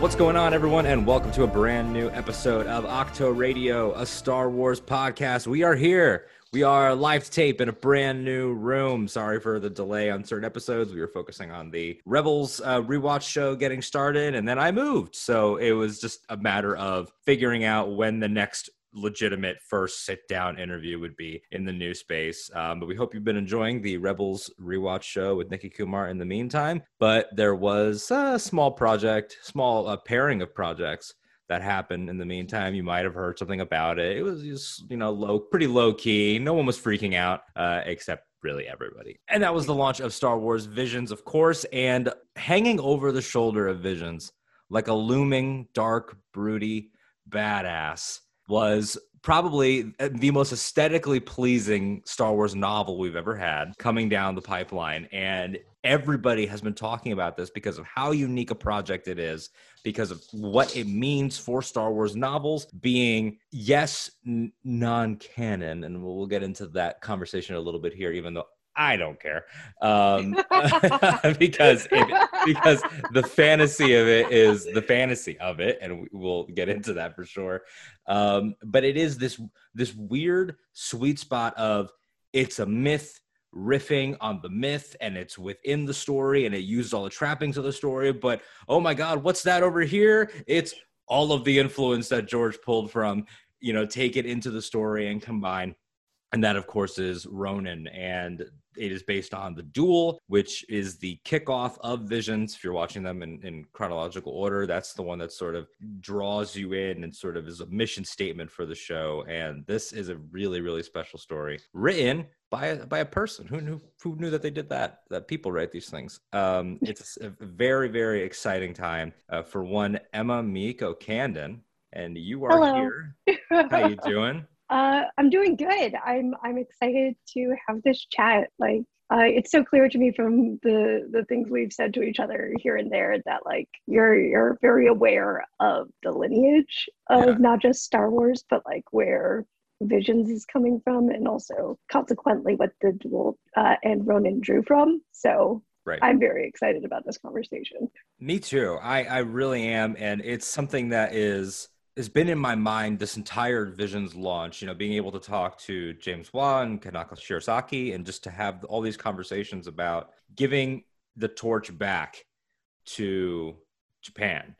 What's going on, everyone, and welcome to a brand new episode of Octo Radio, a Star Wars podcast. We are here. We are live tape in a brand new room. Sorry for the delay on certain episodes. We were focusing on the Rebels uh, rewatch show getting started, and then I moved. So it was just a matter of figuring out when the next legitimate first sit down interview would be in the new space. Um, but we hope you've been enjoying the Rebels rewatch show with Nikki Kumar in the meantime. But there was a small project, small uh, pairing of projects that happened in the meantime. You might have heard something about it. It was just, you know, low, pretty low key. No one was freaking out uh, except really everybody. And that was the launch of Star Wars Visions, of course, and hanging over the shoulder of Visions like a looming, dark, broody badass was probably uh, the most aesthetically pleasing Star Wars novel we've ever had coming down the pipeline. And everybody has been talking about this because of how unique a project it is, because of what it means for Star Wars novels being, yes, n- non canon. And we'll, we'll get into that conversation a little bit here, even though I don't care um, because it, because the fantasy of it is the fantasy of it, and we'll get into that for sure. Um, but it is this this weird sweet spot of it's a myth riffing on the myth and it's within the story and it uses all the trappings of the story but oh my god what's that over here it's all of the influence that george pulled from you know take it into the story and combine and that of course is ronan and it is based on the duel which is the kickoff of visions if you're watching them in, in, chronological order. That's the one that sort of draws you in and sort of is a mission statement for the show. And this is a really really special story written by a, by a person who knew who knew that they did that that people write these things. Um, it's a very very exciting time uh, for one emma Mieko candon and you are Hello. here. How are you doing Uh, I'm doing good. I'm I'm excited to have this chat. Like, uh, it's so clear to me from the the things we've said to each other here and there that like you're you're very aware of the lineage of Yeah. not just Star Wars, but like where Visions is coming from, and also consequently what the duel uh, and Ronan drew from. So right I'm very excited about this conversation. Me too. I, I really am. And it's something that is has been in my mind this entire Visions launch, you know, being able to talk to James Waugh, Kanako Shirasaki, and just to have all these conversations about giving the torch back to Japan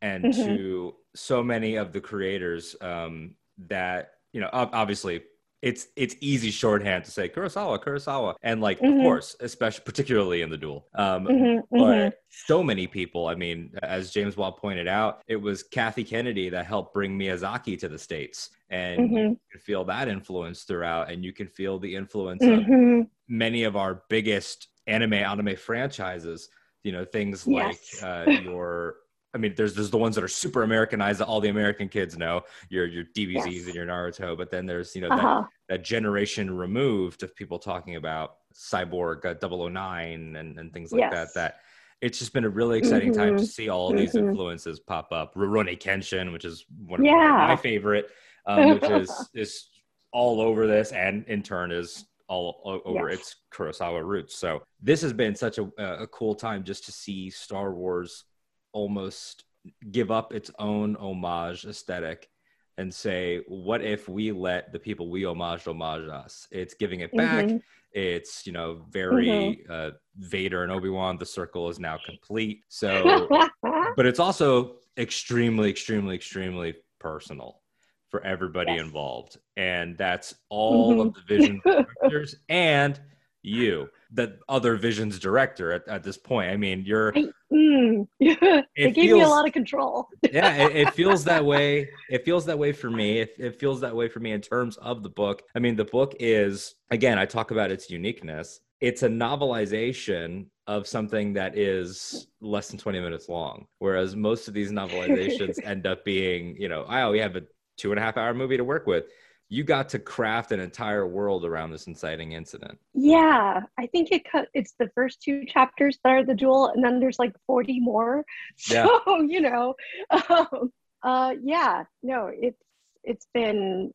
and Mhm. to so many of the creators um, that, you know, obviously it's it's easy shorthand to say Kurosawa, Kurosawa, and like of Mhm. course, especially particularly in the duel. Um, Mhm, mhm. but so many people. I mean, as James Waugh pointed out, it was Kathy Kennedy that helped bring Miyazaki to the states, and you Mhm. can feel that influence throughout, and you can feel the influence of Mhm. many of our biggest anime anime franchises. You know, things Yes. like uh, your. I mean, there's there's the ones that are super Americanized that all the American kids know, your your DBZs Yes. and your Naruto, but then there's you know that Uh-huh. that generation removed of people talking about cyborg uh, 009 and, and things like Yes. that that it's just been a really exciting time to Mhm. see all of these influences pop up Rurouni Kenshin which is one of Yeah. my favorite um, which is is all over this and in turn is all over Yes. its Kurosawa roots so this has been such a, a cool time just to see Star Wars almost give up its own homage aesthetic and say, what if we let the people we homage homage us? It's giving it back. Mhm. It's you know very Mm-hmm. uh, Vader and Obi Wan. The circle is now complete. So, but it's also extremely, extremely, extremely personal for everybody Yes. involved, and that's all of the Vision directors and you, the other Visions director at, at this point. I mean, you're I, mm, they gave me a lot of control. yeah it, it feels that way. It feels that way for me. It, it feels that way for me in terms of the book. I mean the book is again i talk about its uniqueness. It's a novelization of something that is less than 20 minutes long whereas most of these novelizations end up being you know oh we have a two and a half hour movie to work with you got to craft an entire world around this inciting incident Yeah, I think it cut. It's the first two chapters that are the duel, and then there's like 40 more. So Yeah. you know, um, uh, yeah, no, it's it's been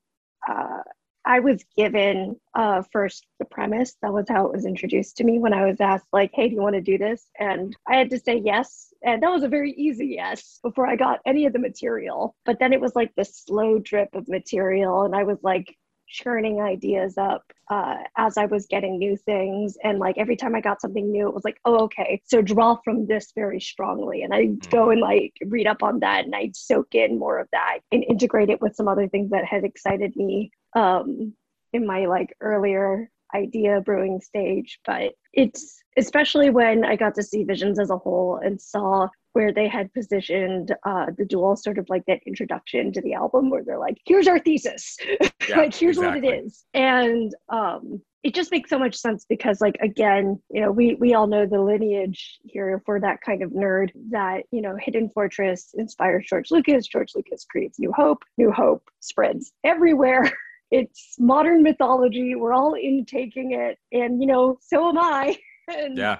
uh, I was given uh, first the premise. That was how it was introduced to me when I was asked, like, hey, do you want to do this? And I had to say yes. And that was a very easy yes before I got any of the material. But then it was like the slow drip of material. And I was like, churning ideas up uh, as I was getting new things. And like every time I got something new, it was like, oh, okay, so draw from this very strongly. And I'd mm. go and like read up on that and I'd soak in more of that and integrate it with some other things that had excited me um, in my like earlier idea brewing stage. But it's especially when I got to see Visions as a whole and saw where they had positioned uh, the duel sort of like that introduction to the album where they're like here's our thesis yeah, like here's exactly. what it is and um, it just makes so much sense because like again you know we we all know the lineage here for that kind of nerd that you know hidden fortress inspires george lucas george lucas creates new hope new hope spreads everywhere it's modern mythology. We're all intaking it. And you know so am i. And, yeah.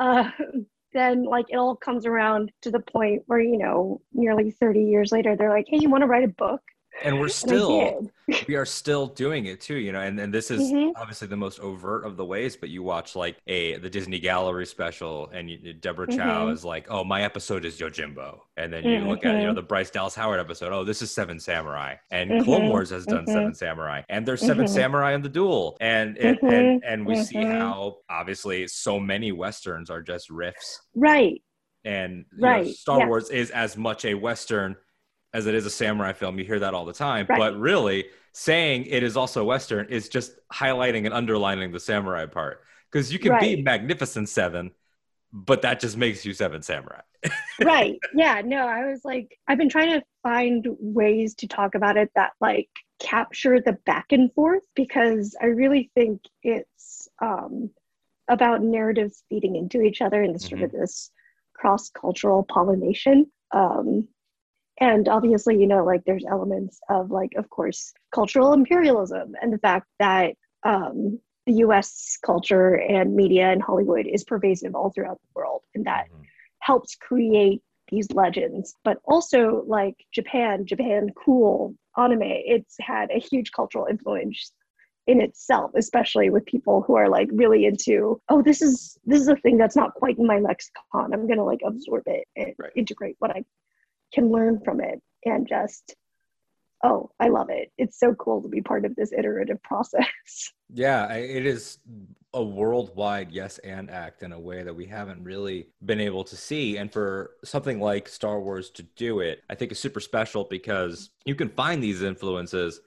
uh, then like it all comes around to the point where you know nearly 30 years later they're like hey you want to write a book and we're still we are still doing it too you know and, and this is mm-hmm. obviously the most overt of the ways but you watch like a the disney gallery special and you, deborah mm-hmm. chow is like oh my episode is yojimbo and then you mm-hmm. look at you know mm-hmm. the bryce dallas howard episode oh this is seven samurai and mm-hmm. clone wars has done seven mm-hmm. samurai and there's 7 samurai in the duel and it, and and we see how obviously so many westerns are just riffs right and right. Know, Star yeah. Wars is as much a Western as it is a samurai film. You hear that all the time. Right. But really, saying it is also Western is just highlighting and underlining the samurai part. Because you can right. be Magnificent Seven, but that just makes you Seven Samurai. right. Yeah. No, I was like, I've been trying to find ways to talk about it that like capture the back and forth because I really think it's um, about narratives feeding into each other and sort mm-hmm. of this cross cultural pollination. Um, and obviously you know like there's elements of like of course cultural imperialism and the fact that um, the us culture and media and hollywood is pervasive all throughout the world and that mm-hmm. helps create these legends but also like japan japan cool anime it's had a huge cultural influence in itself especially with people who are like really into oh this is this is a thing that's not quite in my lexicon i'm gonna like absorb it and right. integrate what i can learn from it and just oh i love it. It's so cool to be part of this iterative process. Yeah it is a worldwide yes and act in a way that we haven't really been able to see. And for something like star wars to do it i think is super special because you can find these influences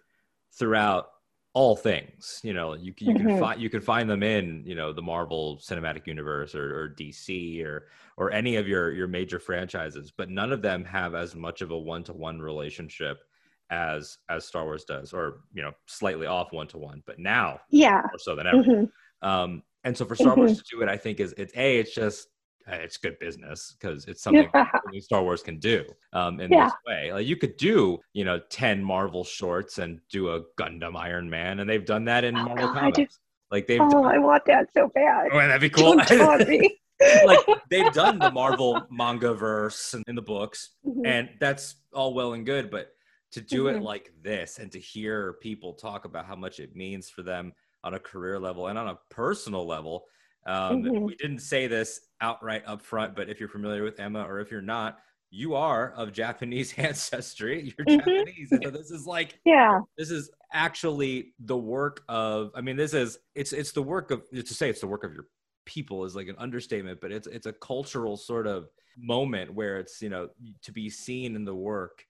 throughout all things you know you, you mm-hmm. can find you can find them in you know the marvel cinematic universe or, or dc or or any of your your major franchises but none of them have as much of a one-to-one relationship as as star wars does or you know slightly off one-to-one but now yeah more so than ever mm-hmm. um and so for star mm-hmm. wars to do it i think is it's a it's just it's good business because it's something yeah. Star Wars can do um, in yeah. this way. Like you could do, you know, ten Marvel shorts and do a Gundam Iron Man, and they've done that in oh, Marvel God, comics. Like they've. Oh, done... I want that so bad. Oh, that'd be cool. like they've done the Marvel manga verse in the books, mm-hmm. and that's all well and good, but to do mm-hmm. it like this and to hear people talk about how much it means for them on a career level and on a personal level um, mm-hmm. We didn't say this outright up front, but if you're familiar with Emma or if you're not, you are of Japanese ancestry. You're mm-hmm. Japanese. so this is like, yeah, this is actually the work of. I mean, this is it's it's the work of to say it's the work of your people is like an understatement, but it's it's a cultural sort of moment where it's you know to be seen in the work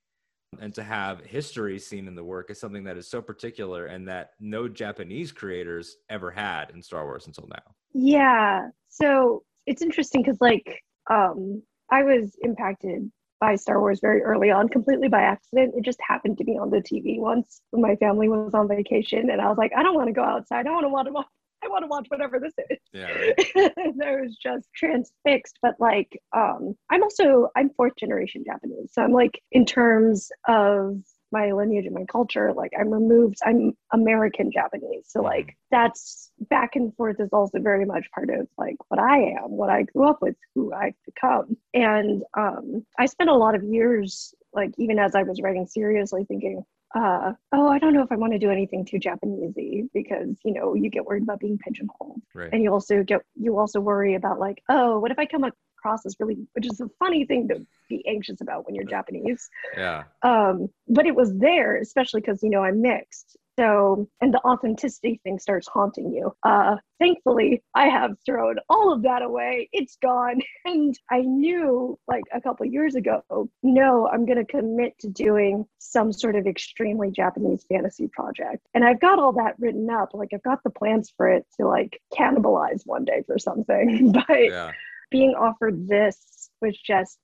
and to have history seen in the work is something that is so particular and that no Japanese creators ever had in Star Wars until now. Yeah. So it's interesting because, like, um, I was impacted by Star Wars very early on, completely by accident. It just happened to be on the TV once when my family was on vacation, and I was like, I don't want to go outside. I want to watch. I want to watch whatever this is. Yeah. Right. I was just transfixed. But like, um, I'm also I'm fourth generation Japanese, so I'm like in terms of my lineage and my culture like i'm removed i'm american japanese so like mm-hmm. that's back and forth is also very much part of like what i am what i grew up with who i've become and um, i spent a lot of years like even as i was writing seriously thinking uh, oh, I don't know if I want to do anything too Japanesey because you know you get worried about being pigeonholed, Right. and you also get you also worry about like, oh, what if I come across as really, which is a funny thing to be anxious about when you're Japanese. Yeah. Um, but it was there, especially because you know I'm mixed. So, and the authenticity thing starts haunting you. Uh, thankfully, I have thrown all of that away. It's gone. And I knew like a couple years ago, no, I'm going to commit to doing some sort of extremely Japanese fantasy project. And I've got all that written up. Like, I've got the plans for it to like cannibalize one day for something. but Yeah. Being offered this was just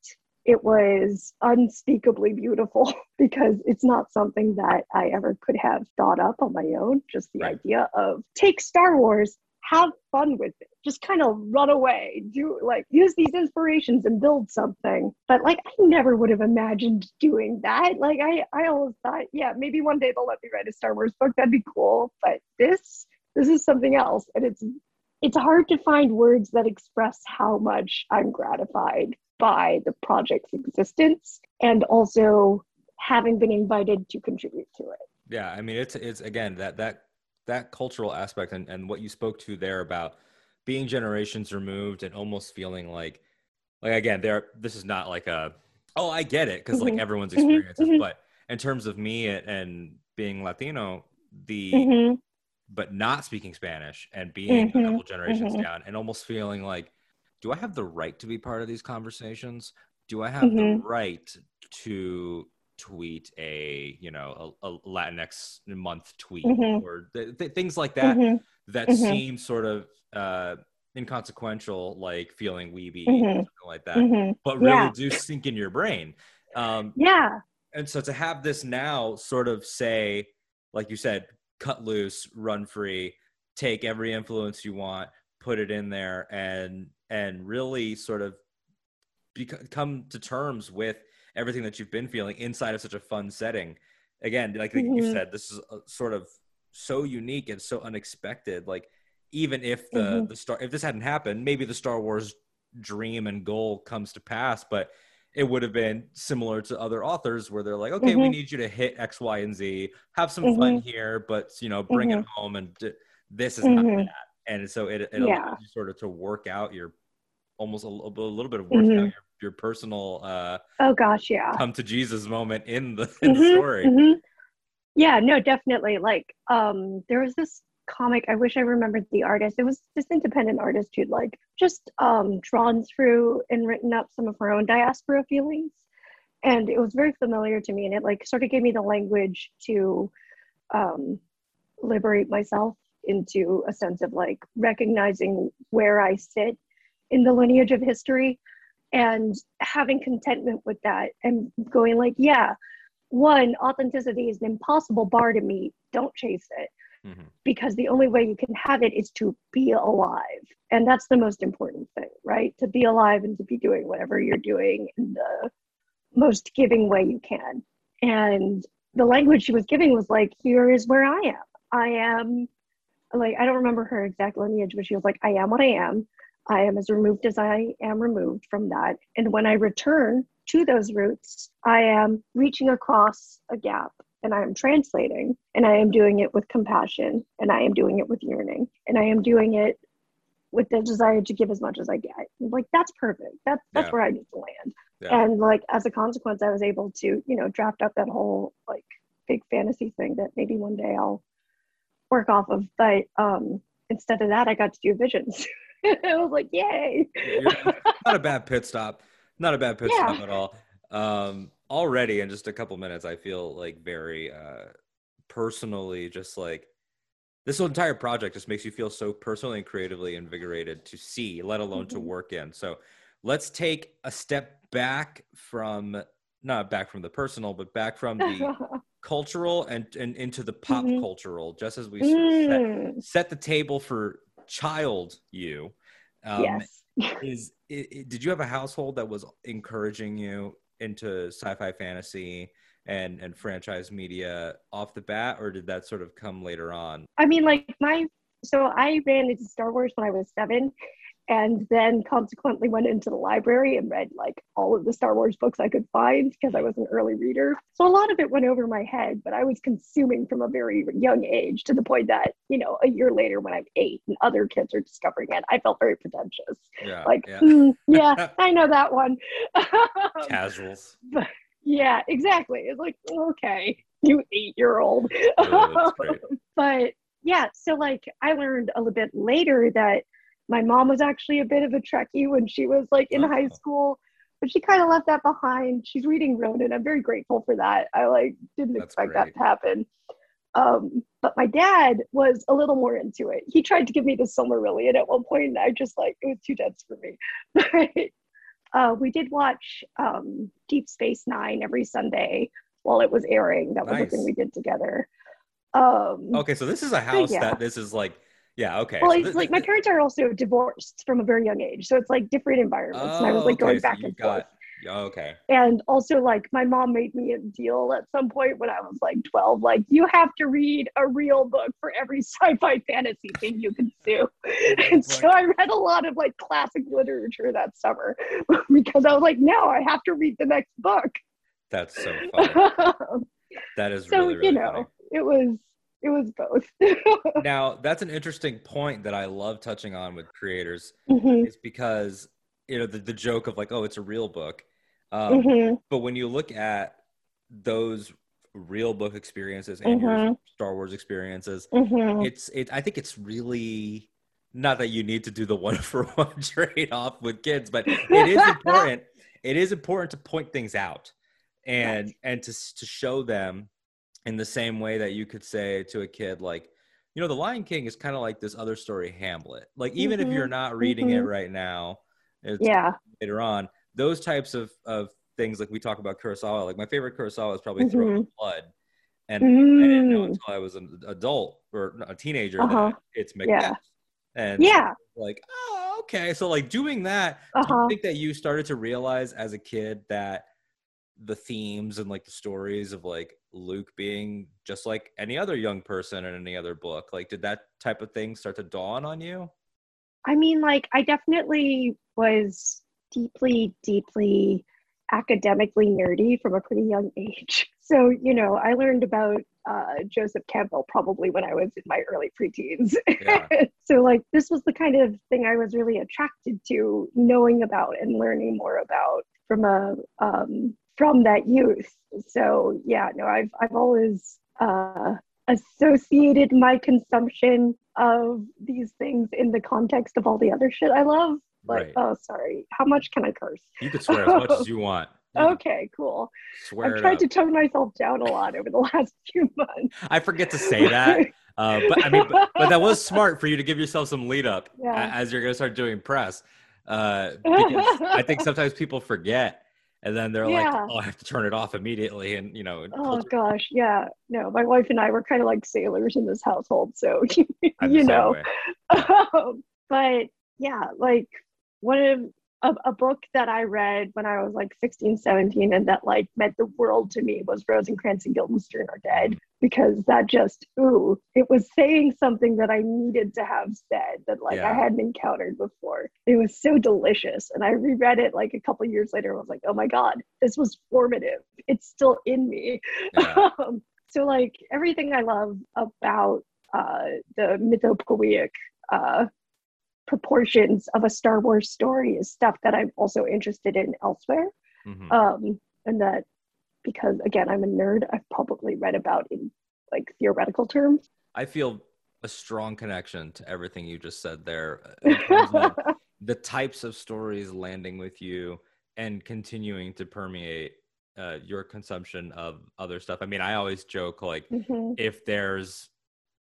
it was unspeakably beautiful because it's not something that I ever could have thought up on my own. Just the Right. idea of take Star Wars, have fun with it, just kind of run away, do like use these inspirations and build something. But like I never would have imagined doing that. Like I, I always thought, yeah, maybe one day they'll let me write a Star Wars book. That'd be cool. But this, this is something else, and it's it's hard to find words that express how much I'm gratified by the project's existence and also having been invited to contribute to it. Yeah, I mean it's it's again that that that cultural aspect and, and what you spoke to there about being generations removed and almost feeling like like again there this is not like a oh I get it because like Mhm. everyone's Mhm. experiences Mhm. but in terms of me and, and being Latino the Mhm. But not speaking Spanish and being a Mhm. couple generations Mhm. down and almost feeling like do I have the right to be part of these conversations do I have the Mhm. right to tweet a you know a, a latinx month tweet Mhm. or th- th- things like that Mhm. that Mhm. seem sort of uh inconsequential like feeling weeby something like that but really Yeah. do sink in your brain um Yeah. and so to have this now sort of say like you said cut loose run free take every influence you want put it in there and and really sort of bec- come to terms with everything that you've been feeling inside of such a fun setting again like you Mhm. said this is a, sort of so unique and so unexpected like even if the Mhm. the star if this hadn't happened maybe the star wars dream and goal comes to pass but it would have been similar to other authors where they're like okay we Mhm. need you to hit x y and z have some fun here but you know bring it home and d- this is not Mhm. that and so it, it Yeah. allows you sort of to work out your almost a, little- a little bit of working out Mhm. your, your personal uh Oh gosh, yeah. come to jesus moment in the in the Mhm, story. Yeah, no, definitely. Like, um, there was this comic. I wish I remembered the artist. It was this independent artist who'd like just um, drawn through and written up some of her own diaspora feelings, and it was very familiar to me. And it like sort of gave me the language to um, liberate myself into a sense of like recognizing where I sit in the lineage of history and having contentment with that and going like, yeah, one, authenticity is an impossible bar to meet. Don't chase it Mhm. because the only way you can have it is to be alive. And that's the most important thing, right? To be alive and to be doing whatever you're doing in the most giving way you can. And the language she was giving was like, here is where I am. I am, like, I don't remember her exact lineage, but she was like, I am what I am. I am as removed as I am removed from that. And when I return to those roots, I am reaching across a gap and I am translating and I am doing it with compassion and I am doing it with yearning and I am doing it with the desire to give as much as I get. Like that's perfect. That's that's Yeah. where I need to land. Yeah. And like as a consequence, I was able to, you know, draft up that whole like big fantasy thing that maybe one day I'll work off of. But um instead of that I got to do visions. I was like, yay. Not a bad pit stop not a bad pit Yeah. stop at all um already in just a couple minutes i feel like very uh personally just like this whole entire project just makes you feel so personally and creatively invigorated to see let alone to Mhm. work in so let's take a step back from not back from the personal but back from the cultural and, and into the pop Mhm. cultural just as we of set, Mm, set the table for child you um, yes. is i i did you have a household that was encouraging you into sci-fi fantasy and and franchise media off the bat or did that sort of come later on? I mean, like my so I ran into Star Wars when I was seven, and then consequently went into the library and read like all of the Star Wars books I could find because I was an early reader. So a lot of it went over my head, but I was consuming from a very young age to the point that, you know, a year later when I'm eight and other kids are discovering it, I felt very pretentious. Yeah. Like, yeah. "Hmm, yeah, I know that one. Casuals. but yeah, exactly. It's like, okay, you eight year old. Oh, but yeah, so like I learned a little bit later that my mom was actually a bit of a Trekkie when she was like in high school, but she kind of left that behind. She's reading Ronin. I'm very grateful for that. I like didn't That's expect great. that to happen. Um, but my dad was a little more into it. He tried to give me the Silmarillion at one point, and I just like it was too dense for me. Uh, we did watch um, Deep Space Nine every Sunday while it was airing. That was Nice. the thing we did together. Um, Okay, so this is a house yeah. that this is like, yeah, okay. well, so it's like my parents are also divorced from a very young age, so it's like different environments. and I was Oh, like okay, going so back and got- forth. yeah, okay. And also, like my mom made me a deal at some point when I was like 12, like you have to read a real book for every sci-fi fantasy thing you consume. and so I read a lot of like classic literature that summer because I was like, no, I have to read the next book. That's so funny. That is so really, really you know, funny. it was it was both. Now, that's an interesting point that I love touching on with creators. Mhm, Is because you know the, the joke of like, oh, it's a real book. Um, mhm, But when you look at those real book experiences and your Mhm. Star Wars experiences, mhm. it's it. I think it's really not that you need to do the one for one trade off with kids, but it is important. It is important to point things out and and to to show them in the same way that you could say to a kid like you know the lion king is kind of like this other story hamlet like even if you're Mhm, not reading it mhm. right now yeah. later on those types of of things like we talk about kurosawa like my favorite kurosawa is probably throne of blood and i didn't know Mm, until i was an adult or a teenager Uh-huh. that it's macbeth and yeah. like oh okay so like doing that do you Uh-huh. think that you started to realize as a kid that the themes and like the stories of like Luke being just like any other young person in any other book? Like, did that type of thing start to dawn on you? I mean, like, I definitely was deeply, deeply academically nerdy from a pretty young age. So, you know, I learned about uh, Joseph Campbell probably when I was in my early preteens. Yeah. so, like, this was the kind of thing I was really attracted to knowing about and learning more about from a um, from that youth. So, yeah, no, I've I've always uh, associated my consumption of these things in the context of all the other shit I love. Like, right. oh, sorry, how much can I curse? you can swear as much as you want. You Okay, cool. Swear I've tried up. to tone myself down a lot over the last few months. I forget to say that. Uh, but I mean, but, but that was smart for you to give yourself some lead up Yeah. as you're going to start doing press. Uh, because I think sometimes people forget and then they're like, oh, I have to turn it off immediately. And, you know, Oh gosh, yeah. No, my wife and I were kind of like sailors in this household, so you know. Um, but yeah, like one of a, a book that I read when I was like 16, 17, and that like meant the world to me was Rosencrantz and Guildenstern Are Dead, because that just, ooh, it was saying something that I needed to have said that like Yeah. I hadn't encountered before. It was so delicious. And I reread it like a couple years later and was like, oh my God, this was formative. It's still in me. Yeah. Um, so like everything I love about uh, the mythopoeic uh, proportions of a Star Wars story is stuff that I'm also interested in elsewhere. Mhm. Um, and that because again I'm a nerd, I've probably read about in like theoretical terms. I feel a strong connection to everything you just said there. uh, in terms of the types of stories landing with you and continuing to permeate uh, your consumption of other stuff. I mean, I always joke like Mhm. if there's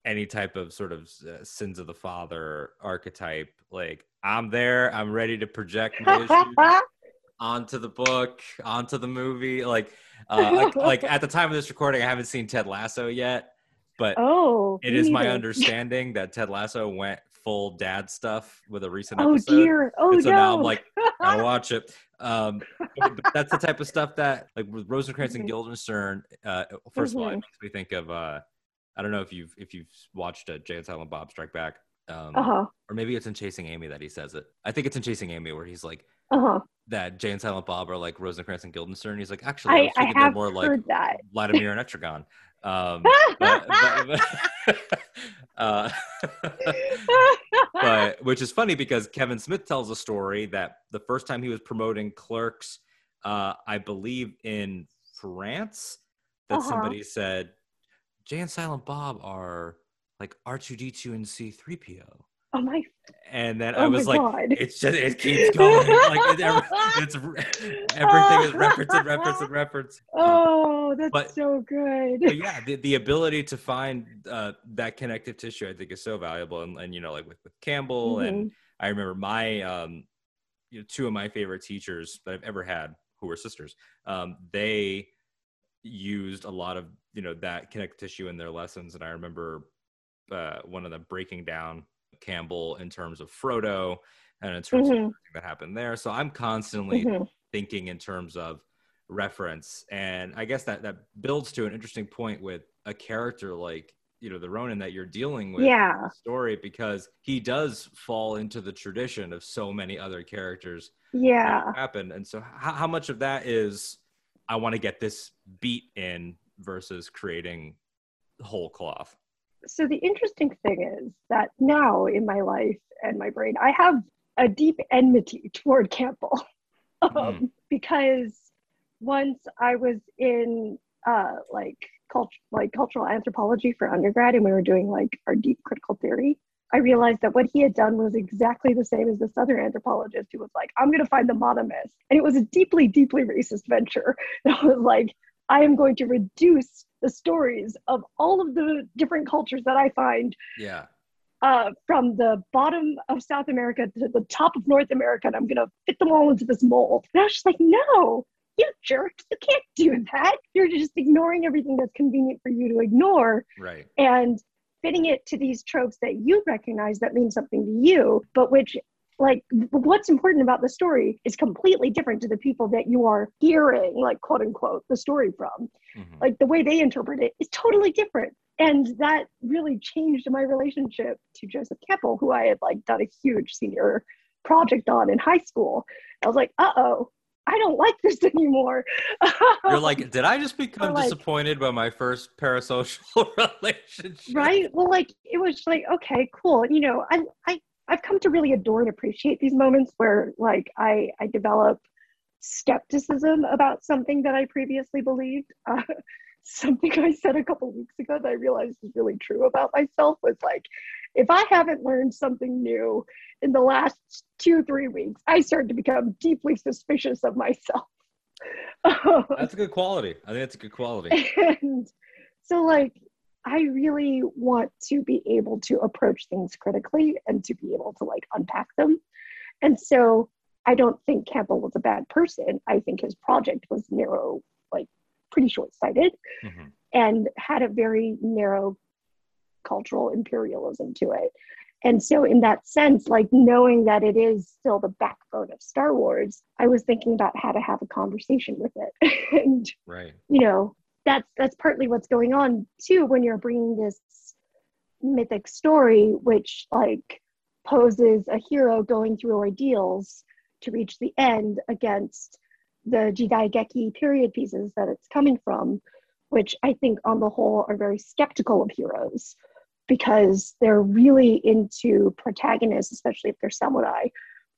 any type of sort of uh, sins of the father archetype, like I'm there, I'm ready to project my issues onto the book, onto the movie. Like, uh, like, like at the time of this recording, I haven't seen Ted Lasso yet, but oh, it me my understanding that Ted Lasso went full dad stuff with a recent Oh episode. dear. Oh and so no. now I'm like, gotta watch it. Um, that's the type of stuff that, like with Rosencrantz and Mhm. Guildenstern. Uh, first of all, it Mhm. makes me think of. Uh, I don't know if you've if you've watched a Jay and Silent Bob Strike Back. Um, Uh-huh. or maybe it's in Chasing Amy that he says it. I think it's in Chasing Amy where he's like Uh-huh. that Jay and Silent Bob are like Rosencrantz and Guildenstern. He's like, actually, I, I, I have more like that. Vladimir and Estragon. Um, but, but, but, uh, but which is funny because Kevin Smith tells a story that the first time he was promoting Clerks, uh, I believe in France, that Uh-huh. somebody said Jay and Silent Bob are like R2D2 and C3PO. oh my And then oh I was like, God. it's just it keeps going. like it, it's everything is reference and reference and reference. Oh, that's But- so good. But yeah, the, the ability to find uh, that connective tissue, I think, is so valuable. And, and you know, like with, with Campbell, and Mhm. I remember my, um, you know, two of my favorite teachers that I've ever had, who were sisters, um, they used a lot of you know that connective tissue in their lessons. And I remember uh, one of them breaking down Campbell in terms of Frodo and in terms of Mhm. everything that happened there. So I'm constantly Mhm. thinking in terms of reference and i guess that that builds to an interesting point with a character like you know the ronin that you're dealing with in Yeah. the story because he does fall into the tradition of so many other characters Yeah. happen and so how, how much of that is i want to get this beat in versus creating whole cloth So the interesting thing is that now in my life and my brain, I have a deep enmity toward Campbell um, Mhm. because once I was in uh, like cult- like cultural anthropology for undergrad, and we were doing like our deep critical theory. I realized that what he had done was exactly the same as this other anthropologist who was like, I'm going to find the monomyth. And it was a deeply, deeply racist venture. It was like, I am going to reduce the stories of all of the different cultures that I find yeah uh, from the bottom of South America to the top of North America, and I'm gonna fit them all into this mold. And I was just like, no, you jerks, you can't do that. You're just ignoring everything that's convenient for you to ignore right and fitting it to these tropes that you recognize that mean something to you, but which like what's important about the story is completely different to the people that you are hearing like quote unquote the story from. Mhm. like the way they interpret it is totally different. And that really changed my relationship to joseph campbell who i had like done a huge senior project on in high school. I was like uh-oh i don't like this anymore. You're like did i just become like- disappointed by my first parasocial relationship? Right? Well like it was like okay cool. You know i i i've come to really adore and appreciate these moments where like i i develop skepticism about something that i previously believed. Uh, something i said a couple weeks ago that i realized is really true about myself was like if i haven't learned something new in the last two three weeks i start to become deeply suspicious of myself. That's a good quality. I think that's a good quality. And so like i really want to be able to approach things critically and to be able to like unpack them. And so i don't think campbell was a bad person. I think his project was narrow like pretty short-sighted Mhm. and had a very narrow cultural imperialism to it. And so in that sense like knowing that it is still the backbone of star wars i was thinking about how to have a conversation with it. And right. you know that's that's partly what's going on too when you're bringing this mythic story which like poses a hero going through ordeals to reach the end against the Jidaigeki period pieces that it's coming from which i think on the whole are very skeptical of heroes because they're really into protagonists especially if they're samurai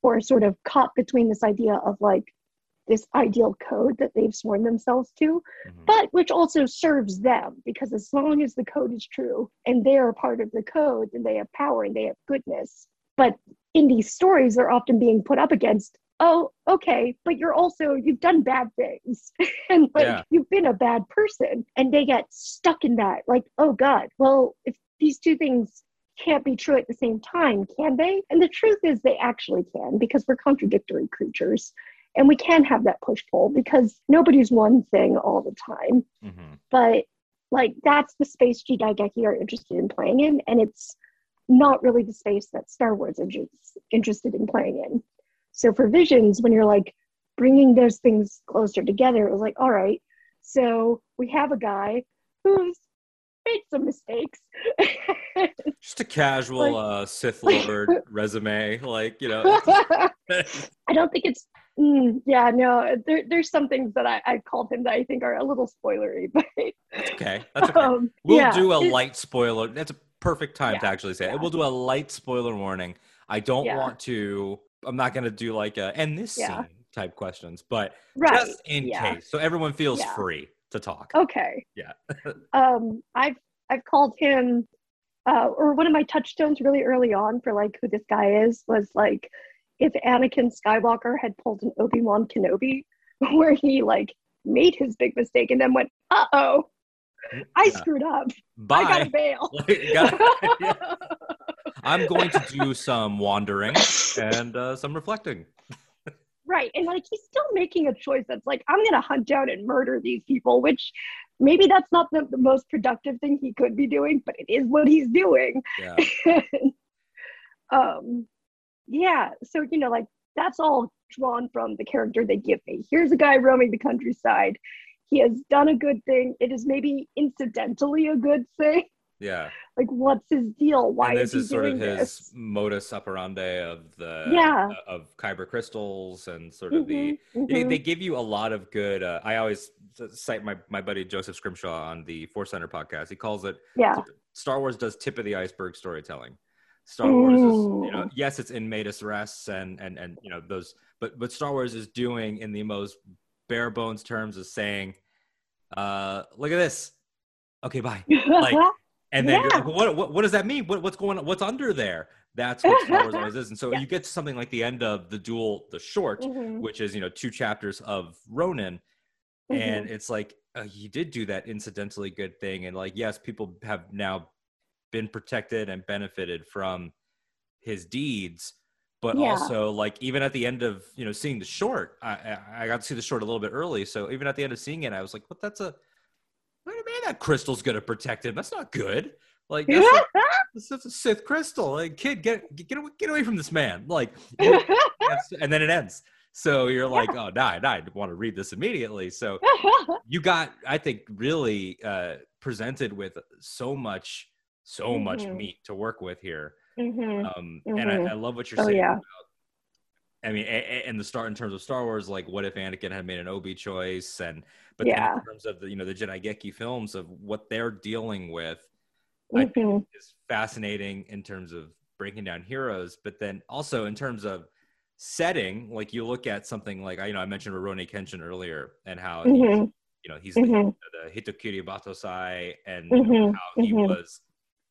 are sort of caught between this idea of like this ideal code that they've sworn themselves to Mhm. but which also serves them because as long as the code is true and they are part of the code then they have power and they have goodness. But in these stories they're often being put up against oh okay but you're also you've done bad things. And like Yeah. you've been a bad person. And they get stuck in that like oh god well if these two things can't be true at the same time can they? And the truth is they actually can because we're contradictory creatures and we can have that push pull because nobody's one thing all the time Mhm. but like that's the space Jidaigeki are interested in playing in, and it's not really the space that Star Wars is interested in playing in. So for Visions, when you're like bringing those things closer together, it was like, all right, so we have a guy who's made some mistakes. Just a casual uh, Sith Lord resume, like you know. I don't think it's. Mm, yeah, no. There, there's some things that I, I called him that I think are a little spoilery, but That's okay. That's okay. um, We'll yeah, do a light spoiler. That's a perfect time to actually say it. We'll do a light spoiler warning. I don't Yeah. want to. I'm not going to do like a and this Yeah. scene type questions, but right. just in yeah. case, so everyone feels Yeah. free to talk. Okay. Yeah. um, I've I've called him, uh, or one of my touchstones really early on for like who this guy is was like, if Anakin Skywalker had pulled an Obi Wan Kenobi, where he like made his big mistake and then went, uh oh, I Yeah. screwed up. I Bye. gotta bail. Yeah. I'm going to do some wandering and uh, some reflecting. Right. And like he's still making a choice that's like, I'm gonna hunt down and murder these people, which maybe that's not the, the most productive thing he could be doing, but it is what he's doing. Yeah. um yeah, so you know, like that's all drawn from the character they give me. Here's a guy roaming the countryside. He has done a good thing. It is maybe incidentally a good thing. Yeah. Like, what's his deal? Why and is this he is sort of his this? modus operandi of the Yeah. uh, of kyber crystals and sort of the Mhm, they, mhm. they give you a lot of good uh, i always cite my, my buddy joseph scrimshaw on the force center podcast he calls it yeah. star wars does tip of the iceberg storytelling star wars is you know yes it's in Medias Res and and and you know those but but star wars is doing in the most bare bones terms is saying uh look at this okay bye like, and then you're Yeah. like, well, what, what what does that mean? What, what's going on? What's under there? That's what Star Wars always is. And so Yeah. you get to something like the end of the duel, the short, Mhm, which is you know two chapters of Ronin, and mhm. it's like uh, he did do that incidentally good thing, and like yes, people have now been protected and benefited from his deeds. But Yeah. also, like even at the end of you know seeing the short, I, I I got to see the short a little bit early. So even at the end of seeing it, I was like, "What? That's a what do you mean that crystal's gonna protect him? That's not good. Like that's, a, that's, a Sith crystal. Like kid, get get away, get away from this man. Like, and then it ends. So you're like, oh, nah, nah, I want to read this immediately. So you got, I think, really uh, presented with so much, so much Mhm. meat to work with here. Mhm. Um, And Mhm. I, I love what you're Oh, saying. yeah. About, I mean, and the start in terms of Star Wars, like what if Anakin had made an Obi choice, and but Yeah. in terms of the you know the Jidaigeki films of what they're dealing with, Mhm. is fascinating in terms of breaking down heroes, but then also in terms of setting, like you look at something like I you know I mentioned Rurouni Kenshin earlier, and how he's, Mhm. you know he's Mhm. the, the Hitokiri Battosai, and you know, how he Mhm. was,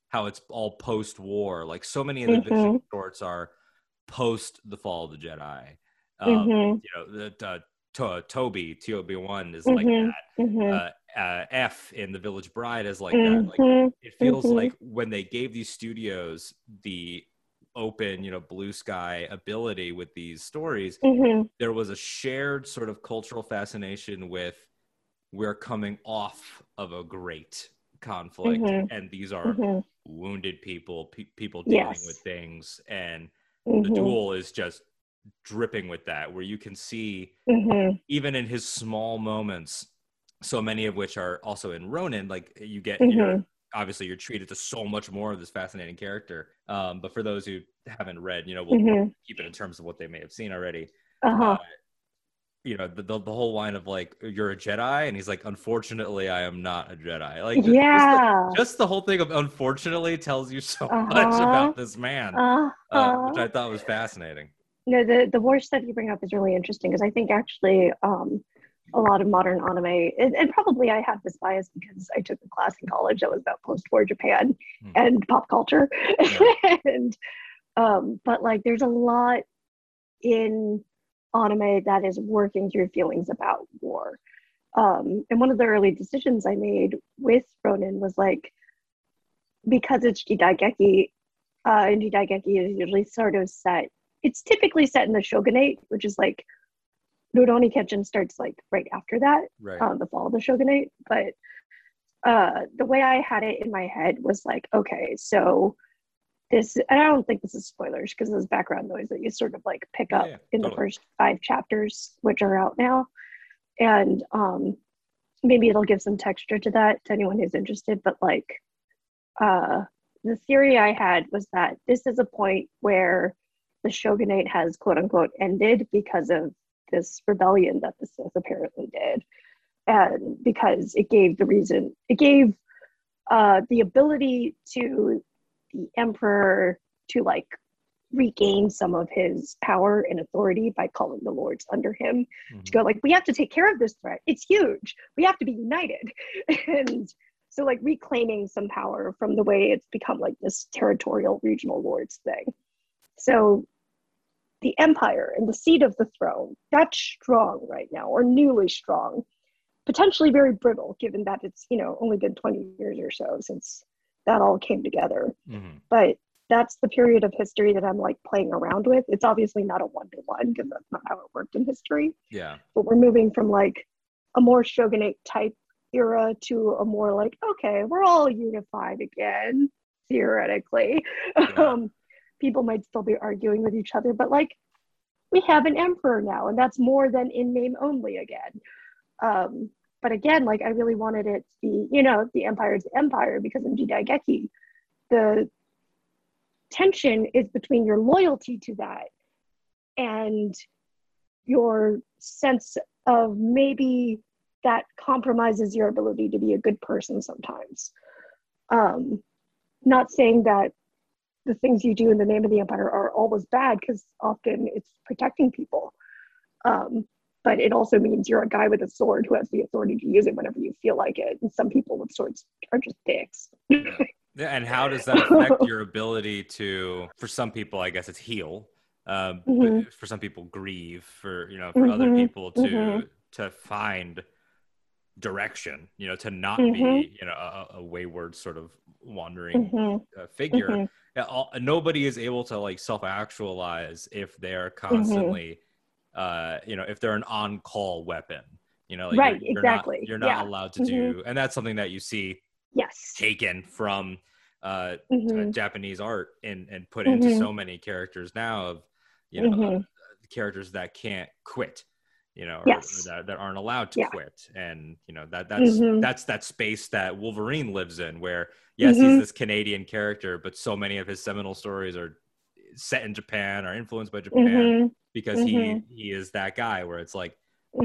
how it's all post-war. Like so many of the Mm-hmm. shorts are post the fall of the Jedi. Um, Mhm. You know, the uh, to- Toby Toby one is like Mhm. that. Mhm. Uh, uh, F in the Village Bride is like that. Like Mhm. it feels Mhm. like when they gave these studios the open, you know, blue sky ability with these stories, Mhm. there was a shared sort of cultural fascination with we're coming off of a great conflict Mhm. and these are Mhm. wounded people pe- people dealing Yes. with things and the Mhm. duel is just dripping with that where you can see Mhm. even in his small moments so many of which are also in ronin like you get Mhm. obviously you're treated to so much more of this fascinating character um, but for those who haven't read you know we'll Mhm. keep it in terms of what they may have seen already Uh-huh. uh, you know the, the, the whole line of like you're a jedi and he's like unfortunately i am not a jedi like just, just the- yeah. just the whole thing of unfortunately tells you so much Uh-huh. about this man Uh-huh. uh, which i thought was fascinating no, the the war stuff you bring up is really interesting because I think actually um, a lot of modern anime, and, and probably I have this bias because I took a class in college that was about post-war Japan Hmm. and pop culture, Yeah. and um, but like there's a lot in anime that is working through feelings about war. Um, and one of the early decisions I made with Ronin was like, because it's Jidaigeki, uh, and Jidaigeki is usually sort of set, it's typically set in the shogunate, which is like, Rurouni Kenshin starts like right after that, right um, the fall of the shogunate. But uh, the way I had it in my head was like, okay, so this, and I don't think this is spoilers because there's background noise that you sort of like pick up yeah, in the first five chapters, which are out now. And um, maybe it'll give some texture to that to anyone who's interested. But like, uh, the theory I had was that this is a point where the shogunate has quote unquote ended because of this rebellion that the Sith apparently did. And because it gave the reason, it gave uh, the ability to the emperor to like regain some of his power and authority by calling the lords under him mm-hmm. to go like we have to take care of this threat it's huge we have to be united and so like reclaiming some power from the way it's become like this territorial regional lords thing so the empire and the seat of the throne that's strong right now or newly strong potentially very brittle given that it's you know only been 20 years or so since that all came together. Mm-hmm. but that's the period of history that i'm like playing around with. It's obviously not a one-to-one because that's not how it worked in history. Yeah. But we're moving from like a more shogunate type era to a more like okay we're all unified again theoretically. Yeah. um, people might still be arguing with each other but like we have an emperor now and that's more than in name only again um, but again like i really wanted it to be you know the empire's empire because in jidaigeki the tension is between your loyalty to that and your sense of maybe that compromises your ability to be a good person sometimes. Um, not saying that the things you do in the name of the empire are always bad, because often it's protecting people. Um, but it also means you're a guy with a sword who has the authority to use it whenever you feel like it. And some people with swords are just dicks. Yeah, and how does that affect your ability to, for some people, I guess it's heal. Um, mm-hmm. for some people, grieve. For you know, for mm-hmm. other people to mm-hmm. to find direction. You know, to not be mm-hmm. you know a, a, wayward sort of wandering mm-hmm. uh, figure. Mm-hmm. All, nobody is able to like self actualize if they're constantly, uh, you know, if they're an on call weapon. You know, like right? You're, you're exactly. Not, you're not yeah. allowed to do, and that's something that you see yes taken from uh, mm-hmm. Japanese art and and put into mm-hmm. so many characters now of you know mm-hmm. uh, characters that can't quit you know yes. or, that, that aren't allowed to yeah. quit and you know that that's mm-hmm. that's that space that Wolverine lives in where yes he's mm-hmm. this Canadian character but so many of his seminal stories are set in Japan or influenced by Japan mm-hmm. because he he is that guy where it's like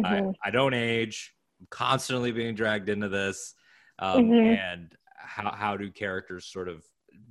I, I don't age I'm constantly being dragged into this um, mm-hmm. and how how do characters sort of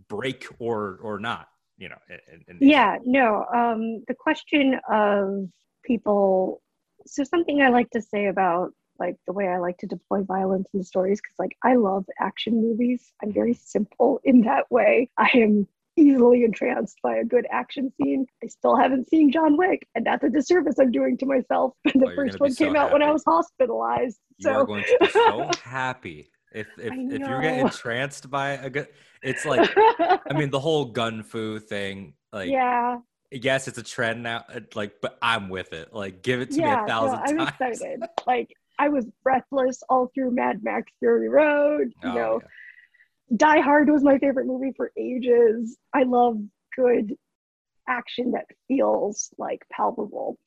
break or or not you know in, in yeah no um the question of people so something i like to say about like the way i like to deploy violence in the stories because like i love action movies i'm very simple in that way i am easily entranced by a good action scene. I still haven't seen John Wick, and that's a disservice I'm doing to myself. the oh, first one so came happy. out when I was hospitalized. You so. are going to be so happy if if, if you're getting entranced by a good, it's like I mean the whole gun fu thing. Like yeah, yes, it's a trend now. Like, but I'm with it. Like, give it to yeah, me a thousand no, I'm times. I'm excited. like I was breathless all through Mad Max Fury Road. You oh, know, yeah. Die Hard was my favorite movie for ages. I love good action that feels like palpable.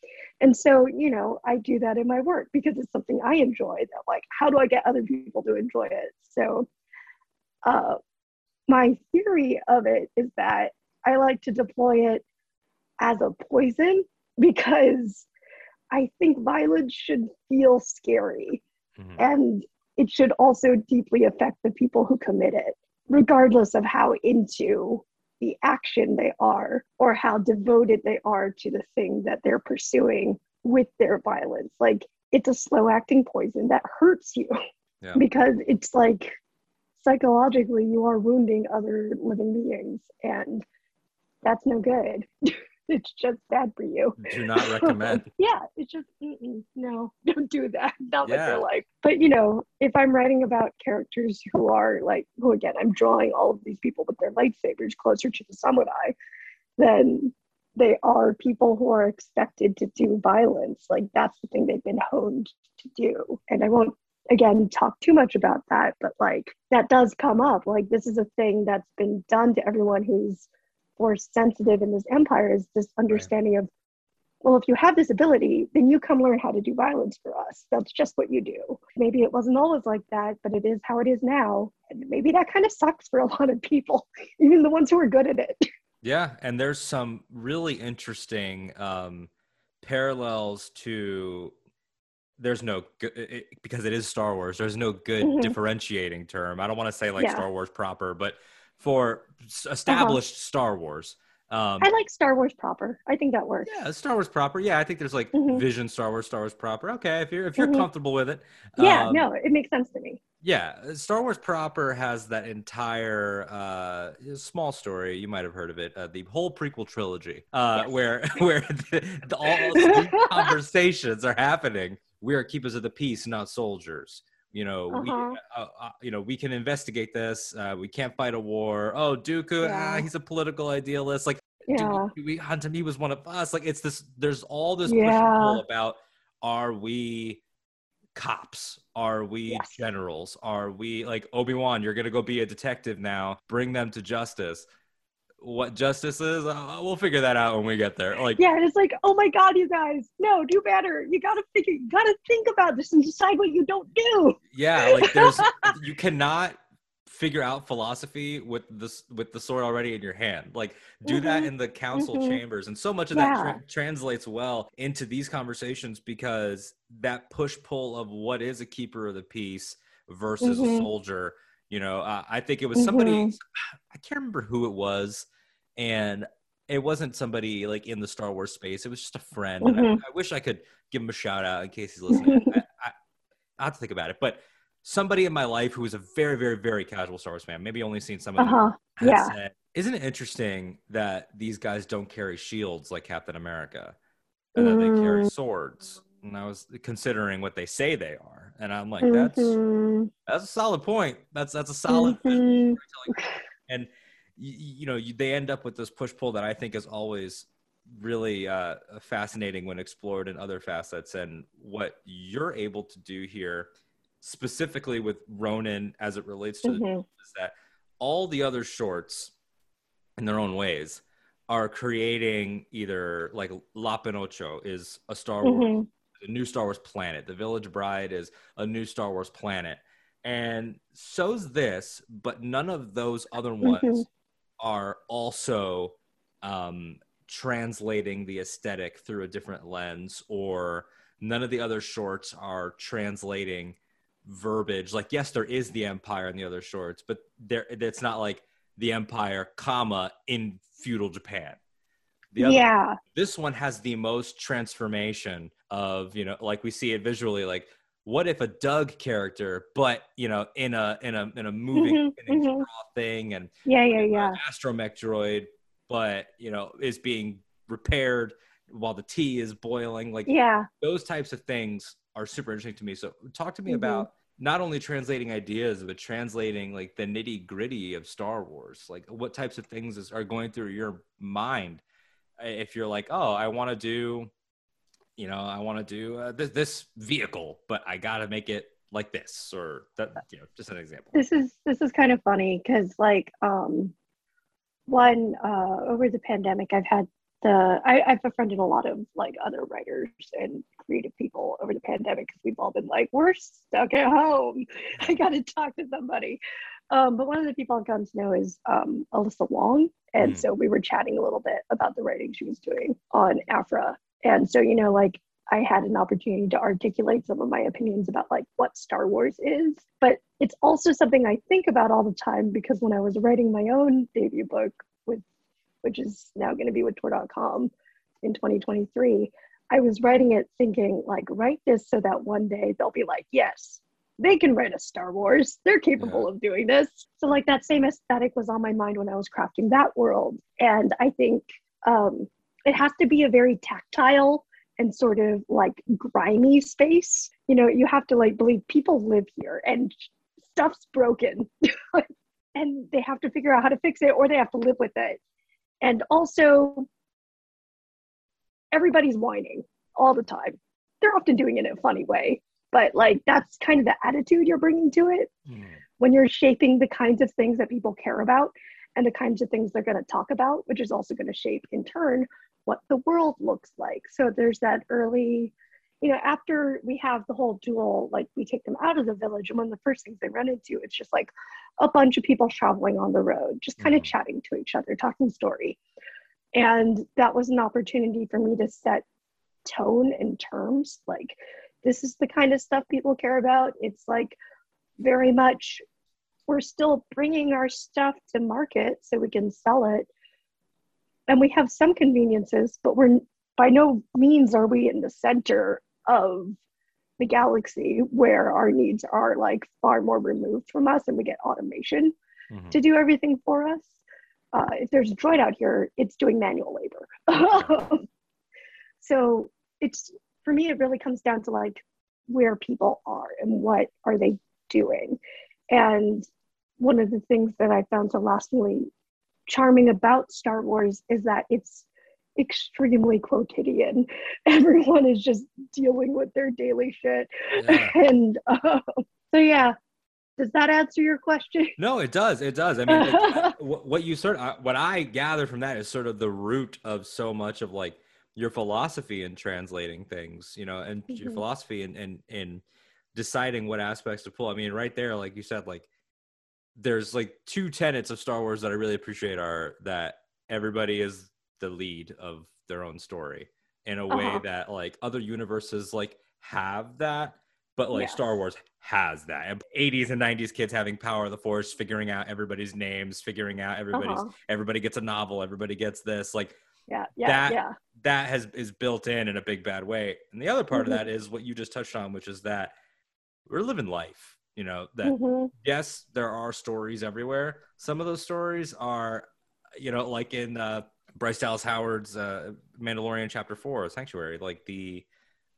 And so, you know, I do that in my work because it's something I enjoy that like how do I get other people to enjoy it? So uh my theory of it is that I like to deploy it as a poison because I think violence should feel scary mm-hmm. and it should also deeply affect the people who commit it, regardless of how into the action they are or how devoted they are to the thing that they're pursuing with their violence. Like it's a slow acting poison that hurts you yeah. because it's like psychologically you are wounding other living beings and that's no good. it's just bad for you. Do not recommend. yeah, it's just no, don't do that. Not yeah. with your life. But you know, if I'm writing about characters who are like, who again, I'm drawing all of these people with their lightsabers closer to the samurai, then they are people who are expected to do violence. Like that's the thing they've been honed to do. And I won't again talk too much about that, but like that does come up. Like this is a thing that's been done to everyone who's more sensitive in this empire is this understanding right. of well, if you have this ability, then you come learn how to do violence for us. That's just what you do. Maybe it wasn't always like that, but it is how it is now. And maybe that kind of sucks for a lot of people, even the ones who are good at it. Yeah. And there's some really interesting um, parallels to there's no good because it is Star Wars. There's no good mm-hmm. differentiating term. I don't want to say like yeah. Star Wars proper, but for established uh-huh. Star Wars, um, I like Star Wars proper. I think that works. Yeah, Star Wars proper. Yeah, I think there's like mm-hmm. Vision Star Wars, Star Wars proper. Okay, if you're if you're mm-hmm. comfortable with it. Yeah, um, no, it makes sense to me. Yeah, Star Wars proper has that entire uh, small story. You might have heard of it. Uh, the whole prequel trilogy, uh, yes. where where the, the, all these conversations are happening. We are keepers of the peace, not soldiers you know uh-huh. we uh, uh, you know we can investigate this uh, we can't fight a war oh dooku yeah. ah, he's a political idealist like yeah. we, we hunt him he was one of us like it's this there's all this yeah. about are we cops are we yes. generals are we like obi-wan you're gonna go be a detective now bring them to justice what justice is uh, we'll figure that out when we get there like yeah it's like oh my god you guys no do better you gotta figure you gotta think about this and decide what you don't do yeah like there's you cannot figure out philosophy with this with the sword already in your hand like do mm-hmm. that in the council mm-hmm. chambers and so much of yeah. that tra- translates well into these conversations because that push pull of what is a keeper of the peace versus mm-hmm. a soldier you know, uh, I think it was somebody, mm-hmm. I can't remember who it was. And it wasn't somebody like in the Star Wars space. It was just a friend. Mm-hmm. I, I, wish I could give him a shout out in case he's listening. I, I, I, have to think about it. But somebody in my life who was a very, very, very casual Star Wars fan, maybe only seen some of uh-huh. them, yeah. Said, Isn't it interesting that these guys don't carry shields like Captain America and mm. that they carry mm. swords? and I was considering what they say they are, and I'm like, that's mm-hmm. that's a solid point. That's that's a solid. Mm-hmm. And you, you know, you, they end up with this push pull that I think is always really uh, fascinating when explored in other facets, and what you're able to do here, specifically with Ronin as it relates to mm-hmm. is that all the other shorts, in their own ways, are creating either like Lop and Ocho is a Star Wars mm-hmm a new Star Wars planet. The Village Bride is a new Star Wars planet. And so's this, but none of those other mm-hmm. ones mm-hmm. Are also um, translating the aesthetic through a different lens, or none of the other shorts are translating verbiage. Like, yes, there is the Empire in the other shorts, but there it's not like the Empire, comma, in feudal Japan. The other, yeah. This one has the most transformation of, you know, like we see it visually, like what if a Doug character, but you know, in a in a in a moving mm-hmm, mm-hmm. thing and yeah, yeah, yeah. Astromech droid, but you know, is being repaired while the tea is boiling. Like yeah, those types of things are super interesting to me. So talk to me mm-hmm. about not only translating ideas, but translating like the nitty gritty of Star Wars. Like what types of things is, are going through your mind if you're like, oh, I want to do, you know, I want to do uh, this, this vehicle, but I got to make it like this or that, you know, just an example. This is, this is kind of funny because like, um, one, uh, over the pandemic, I've had the, I, I've befriended a lot of like other writers and creative people over the pandemic because we've all been like, we're stuck at home. I got to talk to somebody. Um, but one of the people I've gotten to know is um, Alyssa Wong. And mm. so we were chatting a little bit about the writing she was doing on Aphra. And so, you know, like I had an opportunity to articulate some of my opinions about like what Star Wars is. But it's also something I think about all the time because when I was writing my own debut book with which is now going to be with Tor.com in 2023, I was writing it thinking like write this so that one day they'll be like, yes, they can write a Star Wars. They're capable yeah. of doing this. So like that same aesthetic was on my mind when I was crafting that world. And I think um, it has to be a very tactile and sort of like grimy space. You know, you have to like believe people live here and stuff's broken and they have to figure out how to fix it or they have to live with it. And also everybody's whining all the time. They're often doing it in a funny way but like that's kind of the attitude you're bringing to it mm. when you're shaping the kinds of things that people care about and the kinds of things they're going to talk about which is also going to shape in turn what the world looks like. So there's that early, you know, after we have the whole duel, like we take them out of the village, and one of the first things they run into, it's just like a bunch of people traveling on the road, just kind of Mhm. chatting to each other, talking story. And that was an opportunity for me to set tone and terms. Like, this is the kind of stuff people care about. It's like very much, we're still bringing our stuff to market so we can sell it. And we have some conveniences, but we're by no means are we in the center of the galaxy where our needs are like far more removed from us and we get automation Mhm. to do everything for us. Uh, if there's a droid out here, it's doing manual labor. so it's for me, it really comes down to like where people are and what are they doing. And one of the things that I found so lastingly charming about Star Wars is that it's extremely quotidian. Everyone is just dealing with their daily shit. Yeah. And uh, so, yeah, does that answer your question? No, it does. It does. I mean, like, I- wh- what you sort of, what I gather from that is sort of the root of so much of like your philosophy in translating things, you know, and your Mhm. philosophy and and in deciding what aspects to pull. I mean, right there, like you said, like there's like two tenets of Star Wars that I really appreciate are that everybody is the lead of their own story in a way Uh-huh. that like other universes like have that but like Yes. Star Wars has that. And 80s and 90s kids having power of the force, figuring out everybody's names, figuring out everybody's Uh-huh. everybody gets a novel, everybody gets this. Like Yeah, yeah, That- yeah. that has is built in in a big bad way. And the other part Mhm. of that is what you just touched on, which is that we're living life. You know that Mhm. yes, there are stories everywhere. Some of those stories are, you know, like in uh, Bryce Dallas Howard's uh, Mandalorian chapter four, Sanctuary. Like the,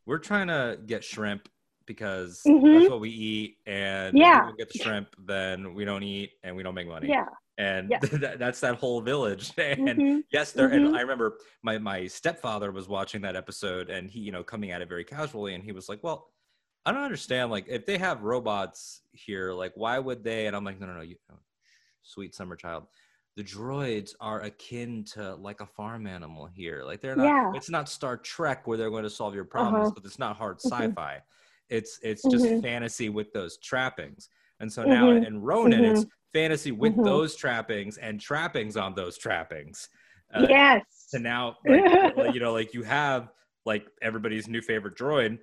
we're trying to get shrimp because Mhm. that's what we eat, and Yeah. if we don't get the shrimp, then we don't eat and we don't make money. Yeah. And Yeah. that, that's that whole village. And Mhm. Yes, there. And I remember my my stepfather was watching that episode, and he, you know, coming at it very casually, and he was like, "Well, I don't understand. Like, if they have robots here, like, why would they?" And I'm like, "No, no, no, you, sweet summer child." The droids are akin to like a farm animal here. Like they're not. Yeah. It's not Star Trek where they're going to solve your problems, Uh-huh. but it's not hard Mhm. sci-fi. It's it's just Mhm. fantasy with those trappings. And so now Mhm. in Ronin, it's Mm-hmm. fantasy with Mhm. those trappings and trappings on those trappings. Uh, yes. to now like, you know like you have like everybody's new favorite droid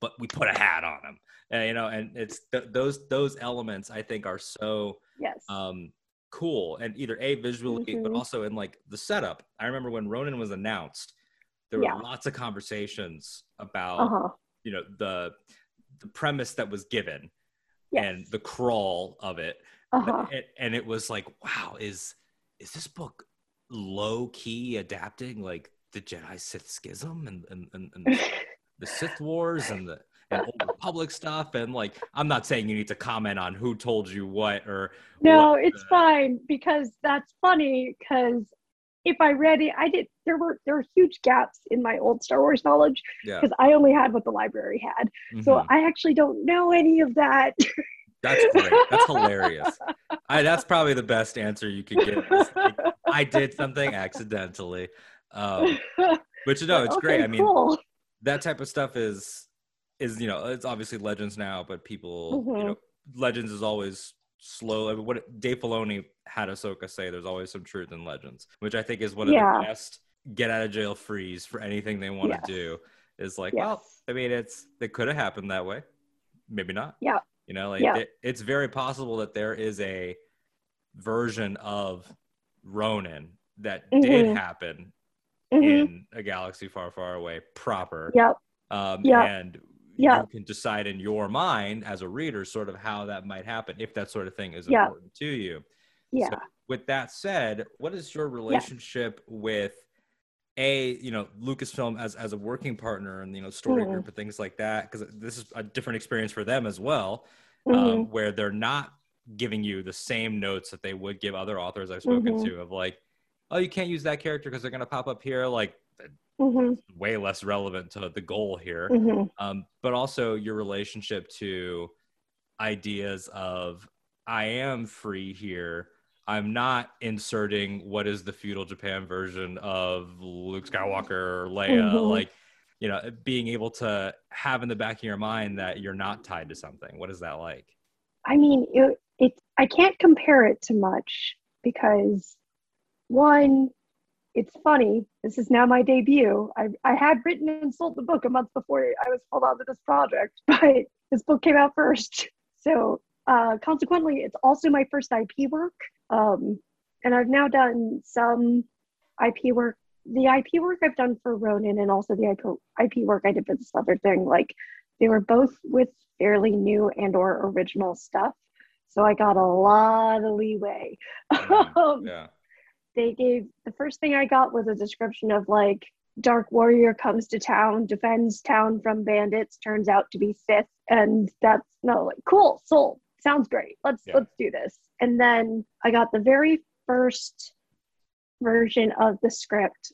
but we put a hat on them and, you know and it's th- those those elements i think are so yes. um cool and either a visually but Mhm. also in like the setup i remember when ronin was announced there were Yeah. lots of conversations about uh-huh. you know the the premise that was given Yes. and the crawl of it uh-huh. and, and it was like wow is is this book low key adapting like the jedi sith schism and and, and, and the sith wars and the and old republic stuff and like i'm not saying you need to comment on who told you what or no, what it's the- fine because that's funny because if I read it, I did there were there were huge gaps in my old Star Wars knowledge yeah because I only had what the library had. So mhm. I actually don't know any of that. that's great that's hilarious I, that's probably the best answer you could give like, i did something accidentally um you know, it's great i mean cool. That type of stuff is is you know it's obviously legends now but people you Mhm. know legends is always slow I mean, what dave filoni had ahsoka say there's always some truth in legends which i think is one of Yeah. the best get out of jail frees for anything they want to do is like Yes. well i mean it's it could have happened that way maybe not Yeah. you know like Yeah. it, it's very possible that there is a version of ronin that did Mhm. happen Mhm. in a galaxy far far away proper Yep. um, Yeah. and Yeah. you can decide in your mind as a reader sort of how that might happen if that sort of thing is Yeah. important to you Yeah. so with that said what is your relationship with a you know lucasfilm as as a working partner and you know story Mhm. group and things like that because this is a different experience for them as well Mhm. um, where they're not giving you the same notes that they would give other authors i've spoken Mhm. to of like oh you can't use that character because they're going to pop up here like Mhm. way less relevant to the goal here Mhm. um, but also your relationship to ideas of I am free here. I'm not inserting what is the feudal Japan version of Luke Skywalker or Leia. Mhm. Like, you know, being able to have in the back of your mind that you're not tied to something. What is that like? I mean, it, it I can't compare it to much because one, it's funny. This is now my debut. I, I had written and sold the book a month before I was pulled onto this project, but this book came out first. So uh, consequently, it's also my first IP work. Um, and I've now done some IP work. The IP work I've done for Ronin and also the IP, IP work I did for this other thing, like they were both with fairly new and or original stuff. So I got a lot of leeway. Um, Yeah. They gave the first thing I got was a description of like Dark Warrior comes to town, defends town from bandits, turns out to be Sith, and that's no like cool, sold. Sounds great. Let's Yeah. let's do this. And then I got the very first version of the script,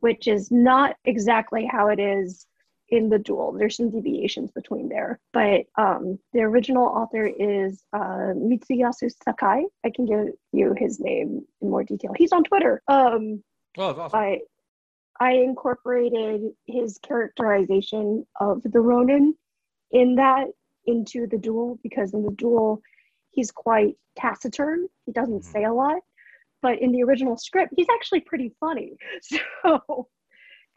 which is not exactly how it is in the duel. There's some deviations between there, but um, the original author is uh, Mitsuyasu Sakai. I can give you his name in more detail. He's on Twitter. Um, it's awesome. I I incorporated his characterization of the Ronin in that into the duel because in the duel he's quite taciturn. He doesn't Mhm. say a lot, but in the original script he's actually pretty funny. So,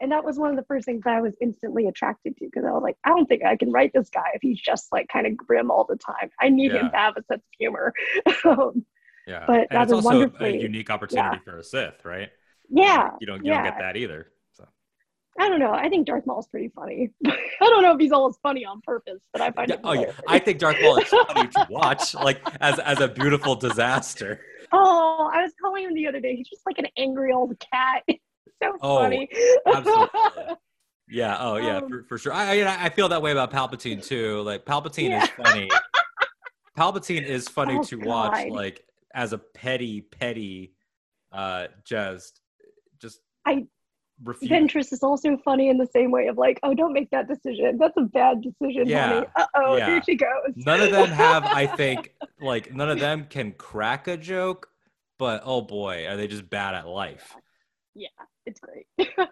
and that was one of the first things that I was instantly attracted to because I was like, I don't think I can write this guy if he's just like kind of grim all the time. I need him to have a sense of humor. Um, yeah. but and that it's also a unique opportunity for a Sith, right? yeah, You don't you don't get that either. So I don't know. I think Darth Maul's pretty funny. I don't know if he's always funny on purpose, but I find Yeah, it. oh yeah. I think Darth Maul is funny to watch, like as as a beautiful disaster. Oh, I was calling him the other day. He's just like an angry old cat. so Oh, funny. absolutely. Yeah. Oh yeah, Um, for, for sure. I, I I feel that way about Palpatine too. Like Palpatine Yeah. is funny. Palpatine is funny Oh, to watch, like as a petty, petty, uh, just just I- refuse. Ventress is also funny in the same way of like, oh, don't make that decision. That's a bad decision, Yeah. honey. Uh oh, Yeah. here she goes. None of them have, I think, like none of them can crack a joke, but oh boy, are they just bad at life? It's great.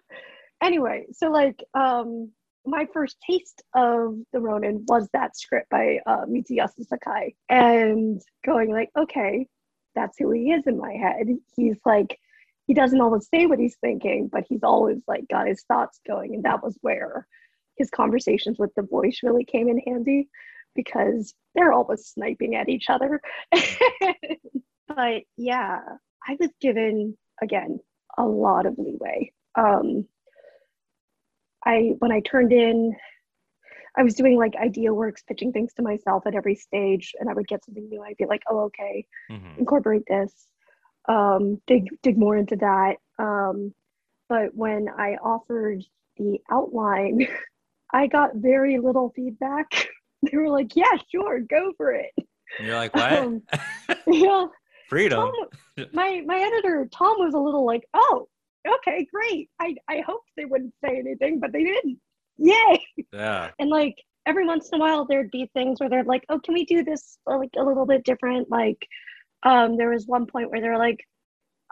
anyway, so like um my first taste of the Ronin was that script by uh, Mitsuyasu Sakai, and going like, okay, that's who he is in my head. He's like, he doesn't always say what he's thinking, but he's always like got his thoughts going, and that was where his conversations with the voice really came in handy because they're always sniping at each other. but yeah, I was given again a lot of leeway. Um, I when I turned in, I was doing like idea works, pitching things to myself at every stage, and I would get something new. I'd be like, "Oh, okay, Mhm. incorporate this." Um, dig dig more into that. Um, but when I offered the outline, I got very little feedback. they were like, "Yeah, sure, go for it." And you're like, what? Um, yeah, Freedom. Tom, my my editor Tom was a little like, "Oh, okay, great. I I hoped they wouldn't say anything, but they didn't. Yay!" Yeah. And like every once in a while, there'd be things where they're like, "Oh, can we do this uh, like a little bit different?" Like, um, there was one point where they're like,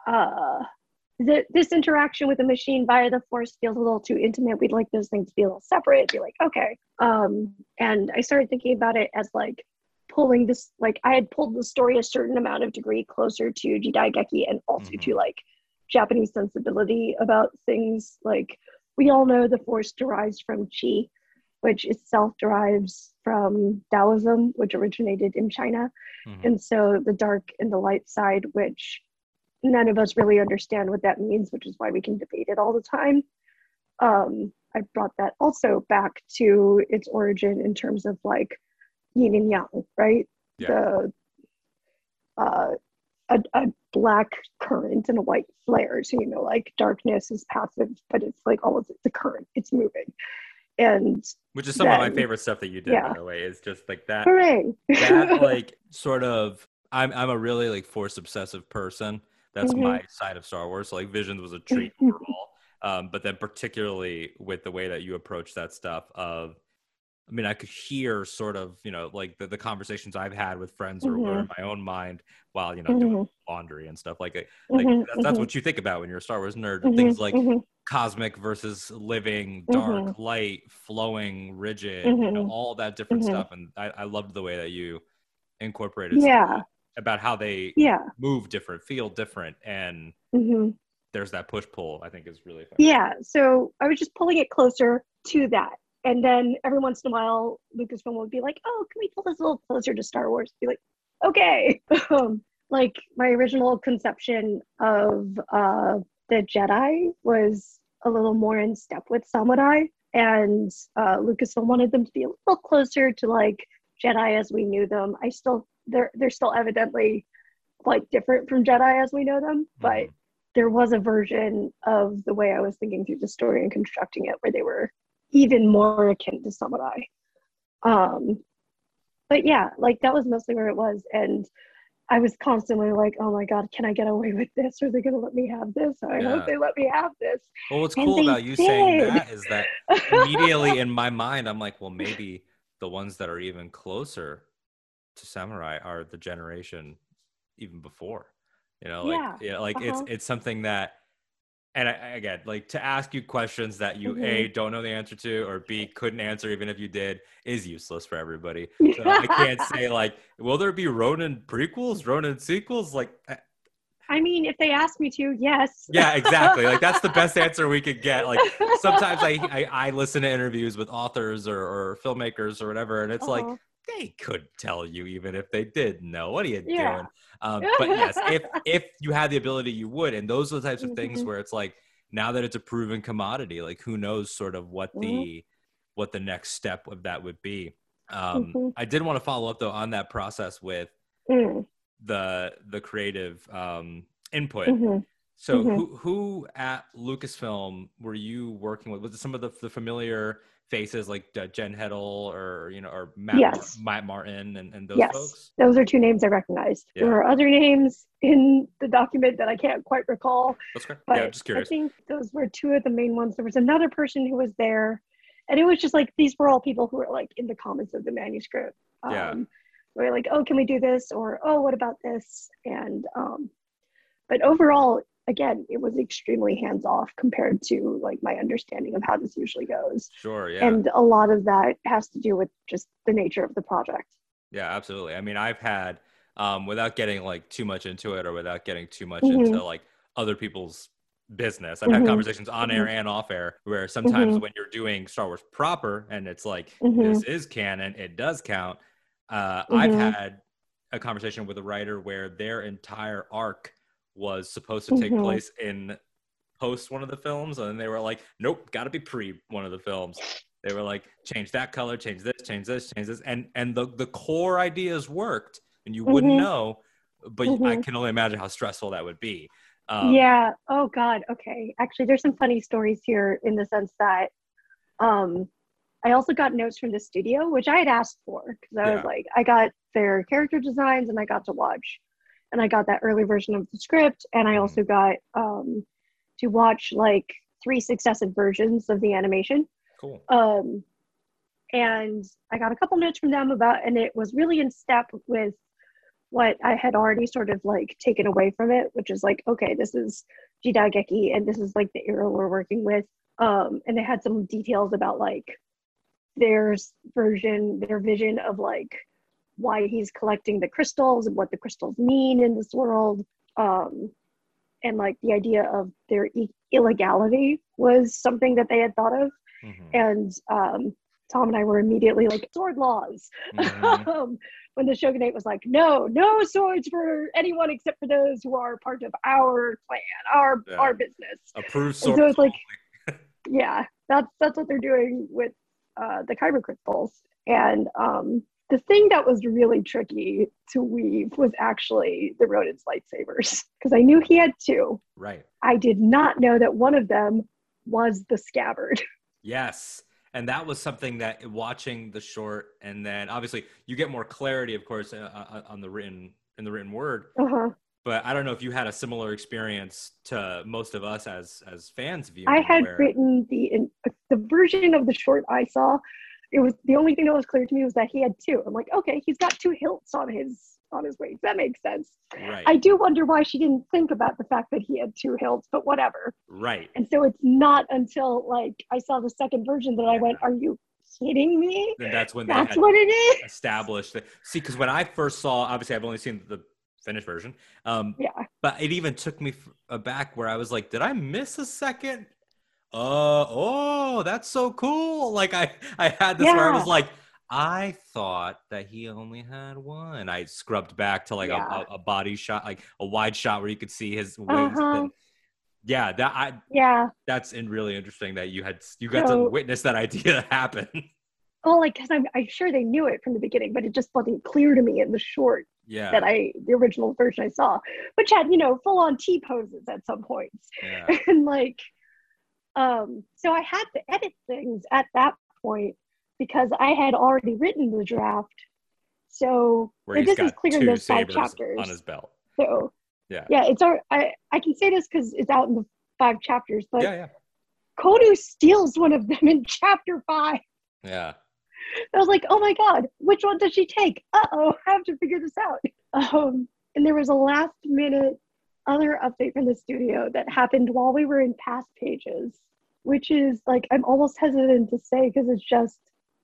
"Uh." th- This interaction with the machine via the force feels a little too intimate. We'd like those things to be a little separate. Be like, okay. Um, and I started thinking about it as like pulling this like I had pulled the story a certain amount of degree closer to Jidaigeki and also Mhm. to like Japanese sensibility about things like we all know the force derives from chi, which itself derives from Taoism, which originated in China. Mhm. And so the dark and the light side, which none of us really understand what that means, which is why we can debate it all the time. Um, I brought that also back to its origin in terms of like yin and yang, right? Yeah. The uh, a, a black current and a white flare. So you know, like darkness is passive, but it's like almost it's a current, it's moving. And Which is some of my favorite stuff that you did, yeah. by the way, is just like that hooray! that like sort of I'm I'm a really like force obsessive person. That's Mhm. my side of Star Wars. So like Visions was a treat overall. Um, but then particularly with the way that you approach that stuff of I mean, I could hear sort of, you know, like the, the conversations I've had with friends or, or Mhm. in my own mind while, you know, doing Mhm. laundry and stuff like. Like Mhm, that's, that's mhm, what you think about when you're a Star Wars nerd. Things like mhm. cosmic versus living, dark, light, flowing, rigid, you know, all that different stuff. And I, I loved the way that you incorporated Yeah. about how they Yeah. move different, feel different, and there's that push pull. I think is really fun. Yeah. So I was just pulling it closer to that. And then every once in a while, Lucasfilm would be like, oh, can we pull this a little closer to Star Wars? Be like, okay. Um, like my original conception of uh, the Jedi was a little more in step with samurai. And uh, Lucasfilm wanted them to be a little closer to like Jedi as we knew them. I still, they're, they're still evidently quite different from Jedi as we know them, but Mhm. there was a version of the way I was thinking through the story and constructing it where they were even more akin to samurai. Um, but yeah, like that was mostly where it was. And I was constantly like, oh my God, can I get away with this? Are they going to let me have this? I Yeah. hope they let me have this. Well, what's And cool about you saying that is that immediately in my mind, I'm like, well, maybe the ones that are even closer to samurai are the generation even before. You know, like Yeah, yeah, like uh-huh. it's it's something that, and I, again, like to ask you questions that you a Mhm. don't know the answer to, or b couldn't answer even if you did, is useless for everybody. So I can't say like, will there be Ronin prequels, Ronin sequels? Like, I- I mean, if they ask me to, yes. yeah, exactly. Like that's the best answer we could get. Like sometimes I, I I listen to interviews with authors or, or filmmakers or whatever, and it's like Uh-huh. They could tell you even if they did know. What are you Yeah. doing? Um, but yes, if if you had the ability, you would. And those are the types of things Mhm. where it's like now that it's a proven commodity, like who knows sort of what the Mhm. what the next step of that would be. Um, Mhm. I did want to follow up though on that process with Mm, the the creative um, input. mhm. So Mhm. who who at Lucasfilm were you working with? Was it some of the, the familiar faces like uh, Jen Heddle or you know or Matt, Mar- Matt Martin and, and those Yes. folks? Those are two names I recognized. Yeah. There are other names in the document that I can't quite recall. That's great. But yeah, I'm just I think those were two of the main ones. There was another person who was there, and it was just like these were all people who were like in the comments of the manuscript. Um, Yeah. Where like, oh, can we do this? Or oh, what about this? And um, but overall, again, it was extremely hands off compared to like my understanding of how this usually goes. Sure. Yeah. And a lot of that has to do with just the nature of the project. yeah. Absolutely. I mean, I've had um, without getting like too much into it or without getting too much Mhm. into like other people's business. I've had Mhm. conversations on air Mm-hmm. and off air where sometimes when you're doing Star Wars proper and it's like this is canon, it does count. Uh, I've Mhm. had a conversation with a writer where their entire arc was supposed to take Mhm. place in post one of the films, and they were like, "Nope, got to be pre one of the films." They were like, "Change that color, change this, change this, change this," and and the the core ideas worked, and you wouldn't Mhm. know, but I Mhm. can only imagine how stressful that would be. Um, yeah. Oh God. Okay. Actually, there's some funny stories here in the sense that um, I also got notes from the studio, which I had asked for because I Yeah. was like, I got their character designs and I got to watch, and I got that early version of the script, and I also got um, to watch like three successive versions of the animation. Cool. um, and I got a couple notes from them about, and it was really in step with what I had already sort of like taken away from it, which is like, okay, this is Jidaigeki, and this is like the era we're working with. Um, and they had some details about like their version, their vision of like why he's collecting the crystals and what the crystals mean in this world. Um, and like the idea of their e- illegality was something that they had thought of Mhm. and um, Tom and I were immediately like sword laws. Mhm. um, when the shogunate was like, no, no swords for anyone except for those who are part of our clan, our Yeah. our business. Approved And sword. so it's like, yeah, that's that's what they're doing with uh, the kyber crystals. And um, the thing that was really tricky to weave was actually the Ronin's lightsabers because I knew he had two. right. I did not know that one of them was the scabbard. Yes. And that was something that watching the short, and then obviously you get more clarity, of course, uh, uh, on the written in the written word. Uh-huh. But I don't know if you had a similar experience to most of us as as fans viewing. I had where- written the in, the version of the short I saw it was the only thing that was clear to me was that he had two. I'm like, okay, he's got two hilts on his on his waist. That makes sense. Right. I do wonder why she didn't think about the fact that he had two hilts, but whatever. right. And so it's not until like I saw the second version that I went, "Are you kidding me? And that's when That's what it is." established that. See, because when I first saw, obviously, I've only seen the finished version. Um, Yeah. but it even took me f- aback where I was like, did I miss a second? Uh oh, that's so cool. Like I I had this where I was like, I thought that he only had one. I scrubbed back to like a- Yeah. a, a body shot, like a wide shot where you could see his waist. Uh-huh. Yeah, that I Yeah. that's in really interesting that you had you got So- to witness that idea happen. Well, like, because I'm, I'm sure they knew it from the beginning, but it just wasn't clear to me in the short yeah. that I, the original version I saw, which had, you know, full on T poses at some points. yeah. and like, um, so I had to edit things at that point because I had already written the draft. So Where like, he's this is clear in those five chapters. on his belt. So Yeah. yeah, it's our, I, I can say this because it's out in the five chapters, but Yeah, yeah. Kodu steals one of them in chapter five. Yeah. I was like, oh my God, which one does she take? Uh oh, I have to figure this out. Um, and there was a last minute other update from the studio that happened while we were in past pages, which is like, I'm almost hesitant to say because it's just,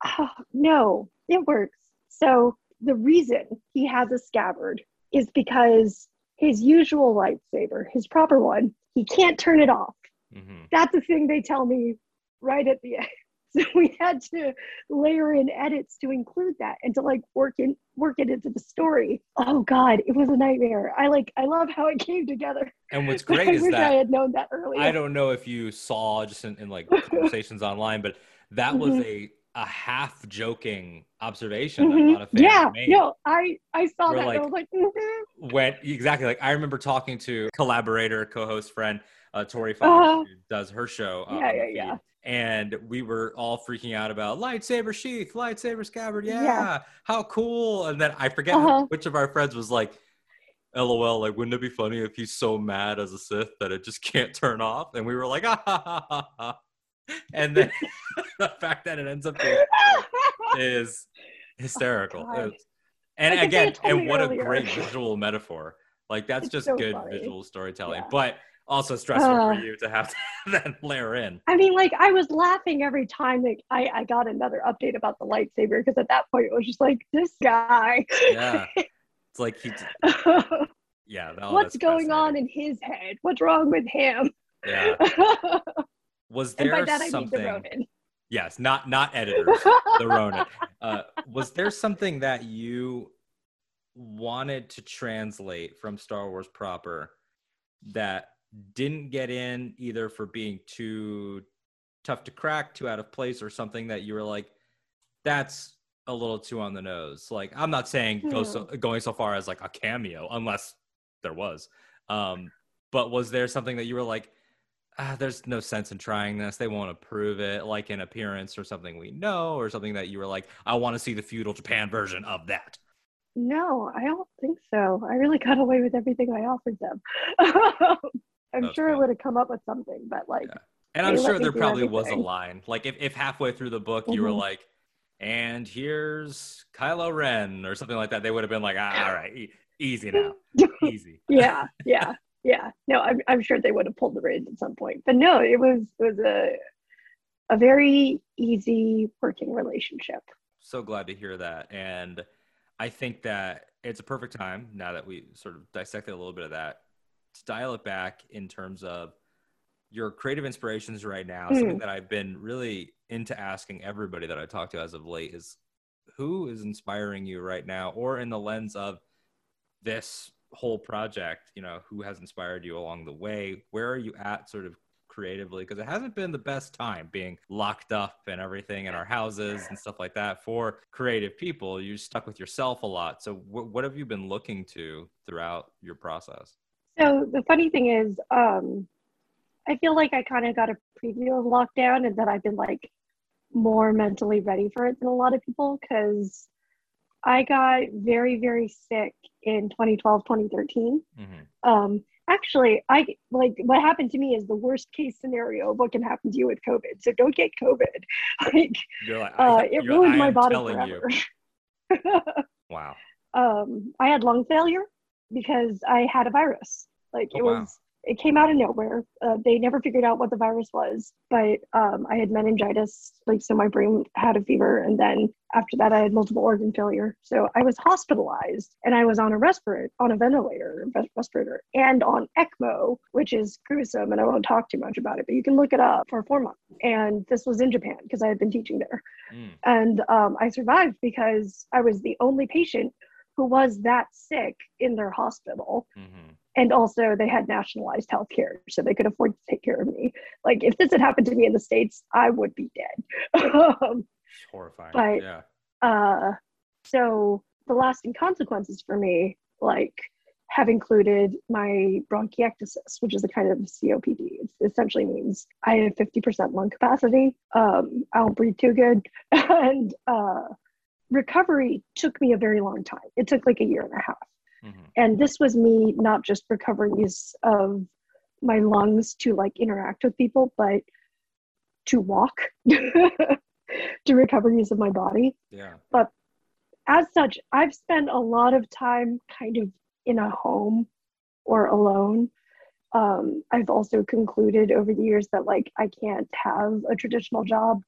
oh, no, it works. So the reason he has a scabbard is because his usual lightsaber, his proper one, he can't turn it off hmm that's the thing they tell me right at the end. So we had to layer in edits to include that and to like work in work it into the story. Oh God, it was a nightmare. I like I love how it came together. And what's great I is wish I had known that earlier. I don't know if you saw just in, in like conversations online, but that was Mhm. a a half joking observation that a lot of fans Yeah, made. no, I I saw that like- I was like, mhm. when exactly like I remember talking to collaborator, co-host friend uh, Tori Fox, Uh-huh. does her show. uh, Yeah, yeah, feed, yeah. And we were all freaking out about lightsaber sheath, lightsaber scabbard. Yeah, Yeah. how cool! And then I forget Uh-huh. which of our friends was like, "LOL, like wouldn't it be funny if he's so mad as a Sith that it just can't turn off?" And we were like, "Ah ha ha ha." ha. And then the fact that it ends up being is hysterical. Oh, and Like if they again, and what a great visual metaphor. Like that's It's just so good funny. visual storytelling, Yeah. but also stressful Uh. for you to have to then layer in. I mean, like I was laughing every time that I, I got another update about the lightsaber because at that point it was just like this guy. Yeah, it's like he. Yeah, no, What's going on in his head? What's wrong with him? Yeah, was and by there that I mean the something? Ronin. Yes, not not editors. the Ronin. Uh, was there something that you wanted to translate from Star Wars proper that didn't get in either for being too tough to crack, too out of place, or something that you were like, that's a little too on the nose? Like, I'm not saying go so, going so far as like a cameo, unless there was. Um, but was there something that you were like, ah, there's no sense in trying this. They won't approve it, like an appearance or something we know, or something that you were like, I want to see the feudal Japan version of that. No, I don't think so. I really got away with everything I offered them. I'm sure I cool. would have come up with something, but like, Yeah. And I'm sure there probably was a line. Like if, if halfway through the book you were Mhm. like, and here's Kylo Ren or something like that, they would have been like, ah, all right, e- easy now, easy. yeah, yeah, yeah. No, I'm, I'm sure they would have pulled the reins at some point, but no, it was it was a a very easy working relationship. so glad to hear that and i think that it's a perfect time now that we sort of dissected a little bit of that to dial it back in terms of your creative inspirations right now. Hmm. Something that i've been really into asking everybody that i talk to as of late is who is inspiring you right now or in the lens of this whole project you know who has inspired you along the way? Where are you at sort of creatively? Because it hasn't been the best time being locked up and everything in our houses and stuff like that for creative people. You're stuck with yourself a lot. So wh- what have you been looking to throughout your process So the funny thing is, um, I feel like I kind of got a preview of lockdown and that I've been like more mentally ready for it than a lot of people because I got very, very sick in 2012, 2013. mm-hmm. Um, actually i like what happened to me is the worst case scenario of what can happen to you with covid so don't get covid like, like, uh, it ruined my body forever. Wow. um i had lung failure because i had a virus. Like Oh, it wow. was it came out of nowhere. Uh, they never figured out what the virus was but um, i had meningitis like so my brain had a fever and then after that i had multiple organ failure. So i was hospitalized and i was on a respirator on a ventilator respirator and on ecmo which is gruesome and i won't talk too much about it but you can look it up for four months. And this was in japan because i had been teaching there. Mm. and um, I survived because I was the only patient who was that sick in their hospital. hmm And also, they had nationalized health care, so they could afford to take care of me. Like, if this had happened to me in the States, I would be dead. um, Horrifying. But- yeah. uh, so, the lasting consequences for me, like, have included my bronchiectasis, which is a kind of COPD. It essentially means I have 50% lung capacity. Um, I don't breathe too good. And uh, recovery took me a very long time. It took like a year and a half. hmm And this was me not just recovering use of my lungs to like interact with people, but to walk, to recover use of my body Yeah. But as such, I've spent a lot of time kind of in a home or alone. Um, I've also concluded over the years that like I can't have a traditional job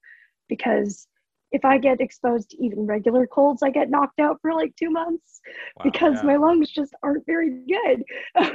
because if I get exposed to even regular colds, I get knocked out for like two months Wow, because yeah. my lungs just aren't very good.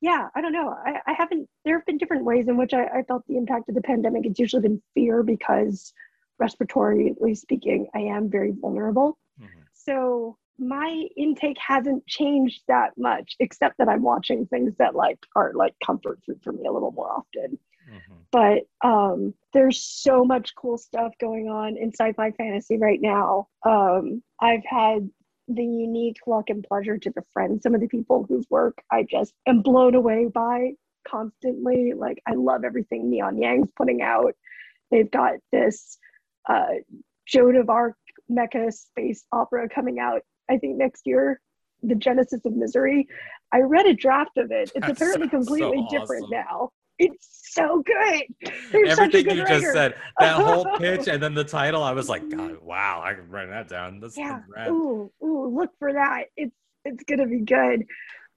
yeah, I don't know. I, I haven't, there have been different ways in which I, I felt the impact of the pandemic. It's usually been fear because, respiratorily speaking, I am very vulnerable. Mhm. So my intake hasn't changed that much, except that I'm watching things that like are like comfort food for me a little more often Mhm. But um, there's so much cool stuff going on in sci-fi fantasy right now. Um, I've had the unique luck and pleasure to befriend some of the people whose work I just am blown away by constantly. Like I love everything Neon Yang's putting out. They've got this uh, Joan of Arc mecha space opera coming out. I think next year. The Genesis of Misery. I read a draft of it. It's That apparently sounds so completely different now. It's so good. They're Everything good you just writer. said, that whole pitch and then the title, I was like, God, wow, I can write that down. That's Yeah. Ooh, ooh, look for that. It's it's gonna be good.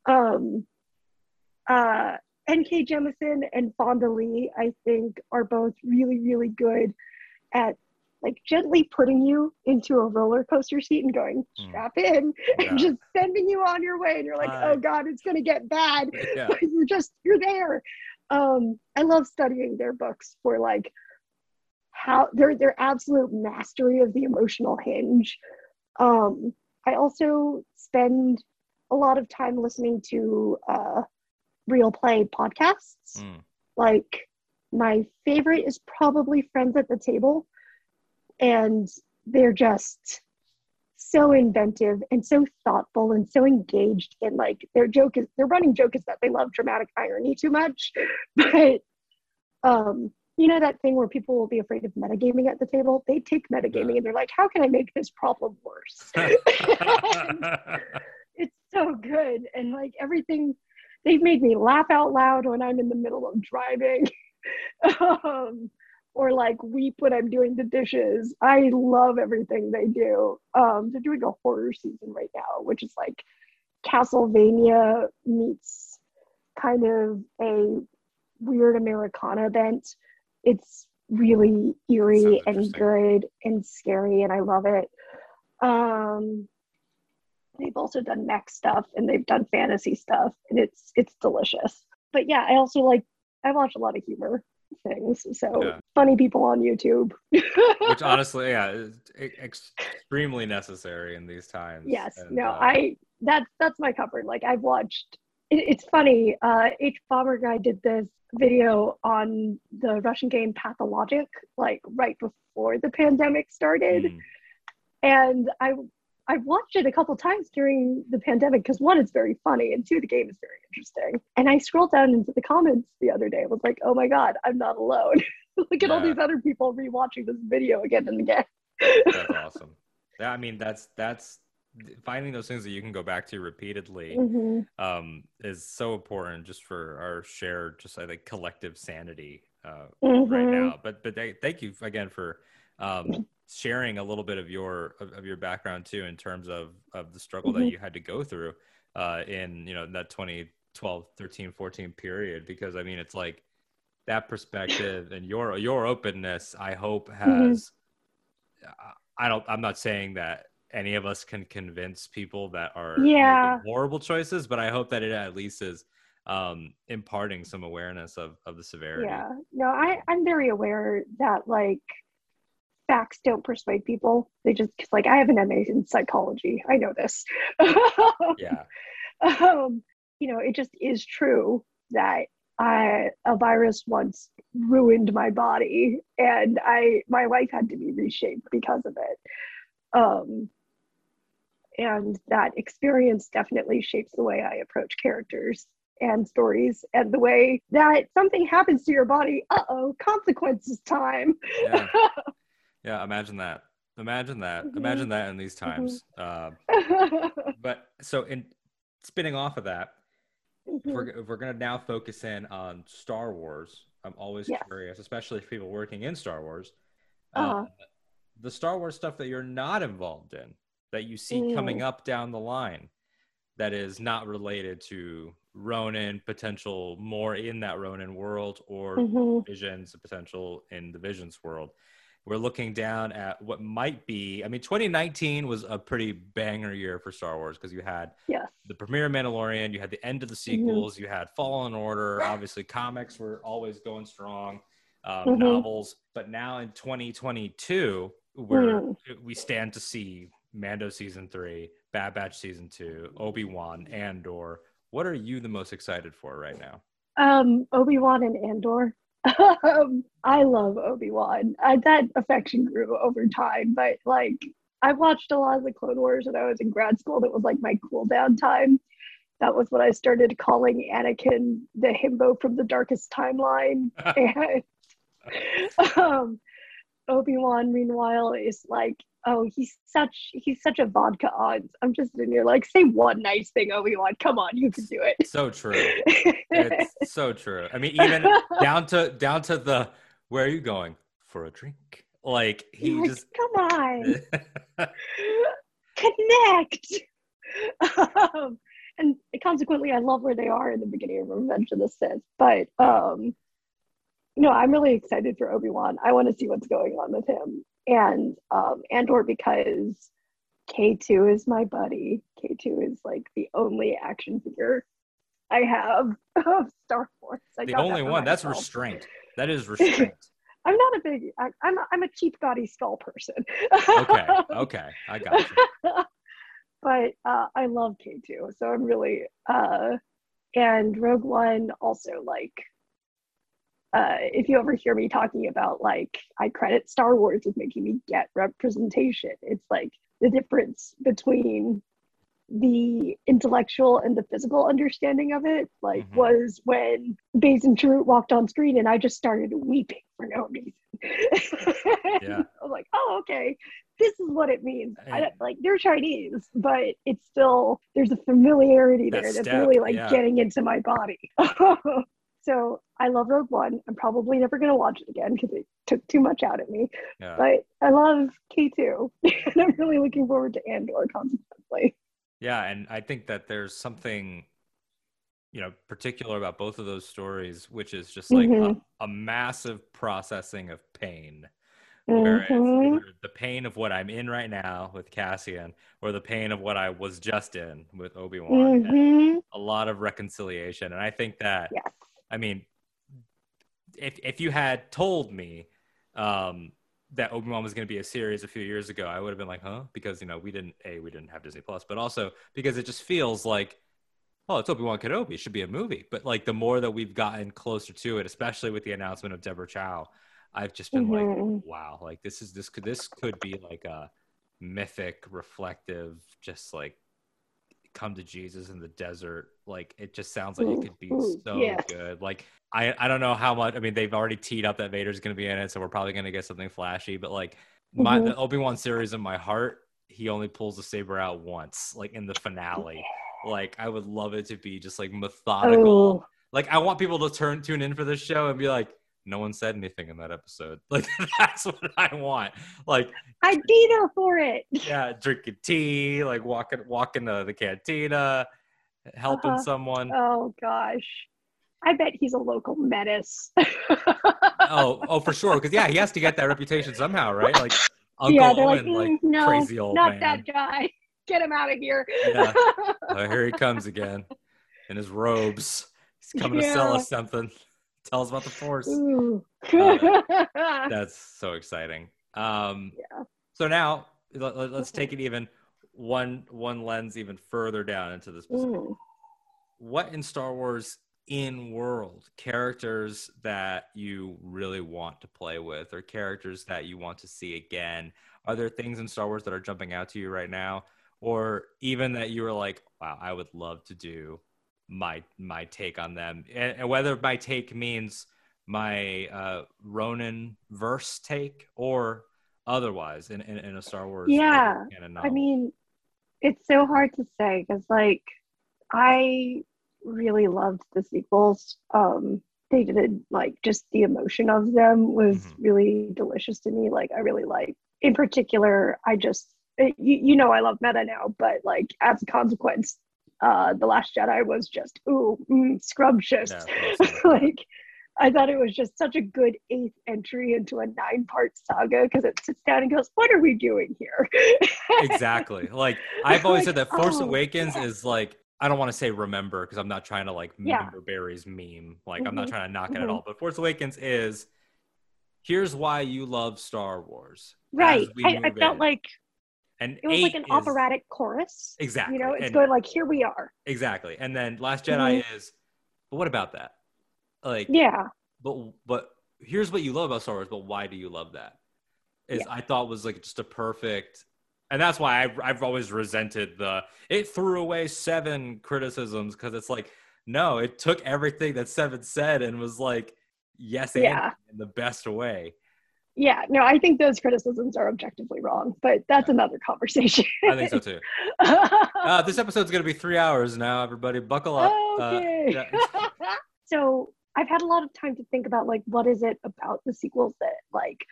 Um uh NK Jemisin and Fonda Lee, I think, are both really, really good at like gently putting you into a roller coaster seat and going, Hmm. strap in, Yeah. and just sending you on your way. And you're like, Hi. oh God, it's gonna get bad. Yeah. but you're just you're there. Um, I love studying their books for like how their their absolute mastery of the emotional hinge. Um, I also spend a lot of time listening to uh, real play podcasts. Mm. Like my favorite is probably Friends at the Table, and they're just so inventive and so thoughtful and so engaged and like their joke is their running joke is that they love dramatic irony too much. But um you know that thing where people will be afraid of metagaming at the table? They take metagaming and they're like how can i make this problem worse? It's so good. And like everything they've made me laugh out loud when i'm in the middle of driving. Um, or like weep when i'm doing the dishes. I love everything they do. Um, they're doing a horror season right now which is like castlevania meets kind of a weird americana bent it's really eerie and good and scary and i love it. Um they've also done mech stuff and they've done fantasy stuff and it's it's delicious. But yeah i also like i watch a lot of humor things so Yeah. Funny people on youtube Which honestly, yeah, is extremely necessary in these times. yes And, no uh, i that's that's my comfort like i've watched it, it's funny uh h bomber guy did this video on the russian game pathologic like right before the pandemic started mm, and I I watched it a couple times during the pandemic because one, it's very funny, and two, the game is very interesting. And I scrolled down into the comments the other day and was like, oh my god, I'm not alone. Look at all these other people rewatching this video again and again. that's awesome. Yeah, I mean that's that's finding those things that you can go back to repeatedly hmm um, is so important just for our shared, just I think collective sanity uh, Mm-hmm. right now. But but they, thank you again for um, sharing a little bit of your of, of your background too in terms of of the struggle that Mhm. you had to go through uh, in you know that 2012, 13, 14 period. Because I mean, it's like that perspective and your your openness. I hope Mm-hmm. has. I don't. I'm not saying that any of us can convince people that are Yeah. horrible choices, but I hope that it at least is um, imparting some awareness of of the severity. Yeah. No, I, I'm very aware that like facts don't persuade people. They just 'cause, like I have an MA in psychology. I know this. Yeah. um, you know, it just is true that I a virus once ruined my body and I my life had to be reshaped because of it. Um and that experience definitely shapes the way I approach characters and stories and the way that something happens to your body. Uh-oh, consequences time. Yeah. Yeah. Imagine that. Imagine that. Mhm. Imagine that in these times. Uh, but so in spinning off of that, if Mhm. we're, if we're going to now focus in on Star Wars, I'm always Yes. curious, especially for people working in Star Wars, Uh-huh. um, the Star Wars stuff that you're not involved in, that you see coming Mm. up down the line, that is not related to Ronin potential more in that Ronin world or Mhm. Visions potential in the Visions world. We're looking down at what might be. I mean, 2019 was a pretty banger year for Star Wars because you had Yes. the premiere of Mandalorian, you had the end of the sequels, you had Fallen Order. Obviously, comics were always going strong, um, Mhm. novels. But now in 2022, where Mm. we stand to see Mando season three, Bad Batch season two, Obi Wan, Andor. What are you the most excited for right now? Um, Obi Wan and Andor. Um, I love Obi Wan. That affection grew over time, but like I watched a lot of the Clone Wars when I was in grad school. That was like my cool down time. That was when I started calling Anakin the himbo from the darkest timeline. and um, Obi Wan, meanwhile, is like, oh, he's such he's such a vodka odds. I'm just in here like, say one nice thing, Obi Wan. Come on, you can do it. So true. It's so true. I mean, even down to down to the where are you going for a drink? Like he just come on. connect. um, and consequently, I love where they are in the beginning of Revenge of the Sith. But um, no, I'm really excited for Obi Wan. I want to see what's going on with him and um, Andor because K2 is my buddy. K2 is like the only action figure I have of Star Wars. I the that only for one. That's restraint. That is restraint. I'm not a big. I, I'm a, I'm a cheap gaudy skull person. okay. Okay. I got you. but uh, I love K2, so I'm really uh, and Rogue One also like. Uh, if you ever hear me talking about like I credit Star Wars with making me get representation, it's like the difference between the intellectual and the physical understanding of it like Mhm. was when and Chirrut walked on screen and I just started weeping for no reason. Yeah. I was like, oh, okay, this is what it means. I like they're Chinese, but it's still there's a familiarity there that's step, really like yeah. getting into my body. so I love Rogue One. I'm probably never gonna watch it again because it took too much out of me. Yeah. But I love K2, and I'm really looking forward to Andor consequently. Yeah, and I think that there's something, you know, particular about both of those stories, which is just like Mhm. a, a massive processing of pain. Whereas Mhm. the pain of what I'm in right now with Cassian, or the pain of what I was just in with Obi Wan, Mhm. a lot of reconciliation. And I think that, Yes. I mean, if if you had told me um, that Obi Wan was going to be a series a few years ago, I would have been like, huh? Because you know we didn't a we didn't have Disney Plus, but also because it just feels like, oh, it's Obi Wan Kenobi. It should be a movie. But like the more that we've gotten closer to it, especially with the announcement of Deborah Chow, I've just been Mhm. like, wow, like this is this could this could be like a mythic, reflective, just like come to Jesus in the desert. Like it just sounds like it could be so yes. good. Like I I don't know how much. I mean, they've already teed up that Vader's going to be in it, so we're probably going to get something flashy. But like my Mhm. the Obi Wan series in my heart, he only pulls the saber out once, like in the finale. Like I would love it to be just like methodical. Oh, Like I want people to turn tune in for this show and be like, no one said anything in that episode. Like that's what I want. Like I'd be there for it. yeah, drinking tea, like walking walking to the cantina, helping Uh-huh. someone. Oh gosh. I bet he's a local menace. oh, oh, for sure. Because yeah, he has to get that reputation somehow, right? Like Uncle yeah, they're like, Owen, like, "Mm, no, crazy old not man. that guy. Get him out of here. Yeah. Oh, here he comes again in his robes. He's coming to sell us something. Tell us about the force. Ooh. That's so exciting. Um, Yeah. So now let, us take it even one one lens even further down into this. Mm. What in Star Wars in world characters that you really want to play with, or characters that you want to see again? Are there things in Star Wars that are jumping out to you right now, or even that you were like, "Wow, I would love to do my my take on them," and, and whether my take means my uh, Ronin verse take or otherwise in, in, in a Star Wars Yeah, I mean, it's so hard to say because, like, I really loved the sequels. Um, they did like just the emotion of them was Mhm. really delicious to me. Like, I really like, in particular, I just, eh, you, you know, I love meta now, but like, as a consequence, uh, The Last Jedi was just, ooh, mm, scrumptious. Like, I thought it was just such a good eighth entry into a nine part saga because it sits down and goes, What are we doing here? exactly. Like I've always said that Force oh, Awakens yeah. is like I don't want to say remember because I'm not trying to like Yeah. remember Barry's meme. Like I'm not Mhm. trying to knock it at Mhm. all. But Force Awakens is here's why you love Star Wars. right. I, I felt like and it was like an is- operatic chorus. Exactly. You know, it's and, going like, Here we are. exactly. And then Last Jedi Mhm. is but what about that? Like Yeah. but but here's what you love about Star Wars, but why do you love that? Is Yeah. I thought was like just a perfect, and that's why I've I've always resented the it threw away seven criticisms because it's like no, it took everything that seven said and was like yes and Yeah. in the best way. Yeah. No, I think those criticisms are objectively wrong, but that's another conversation. I think so too. Uh, this episode's gonna be three hours now. Everybody, buckle up. Uh, okay. yeah. so I've had a lot of time to think about like what is it about the sequels that like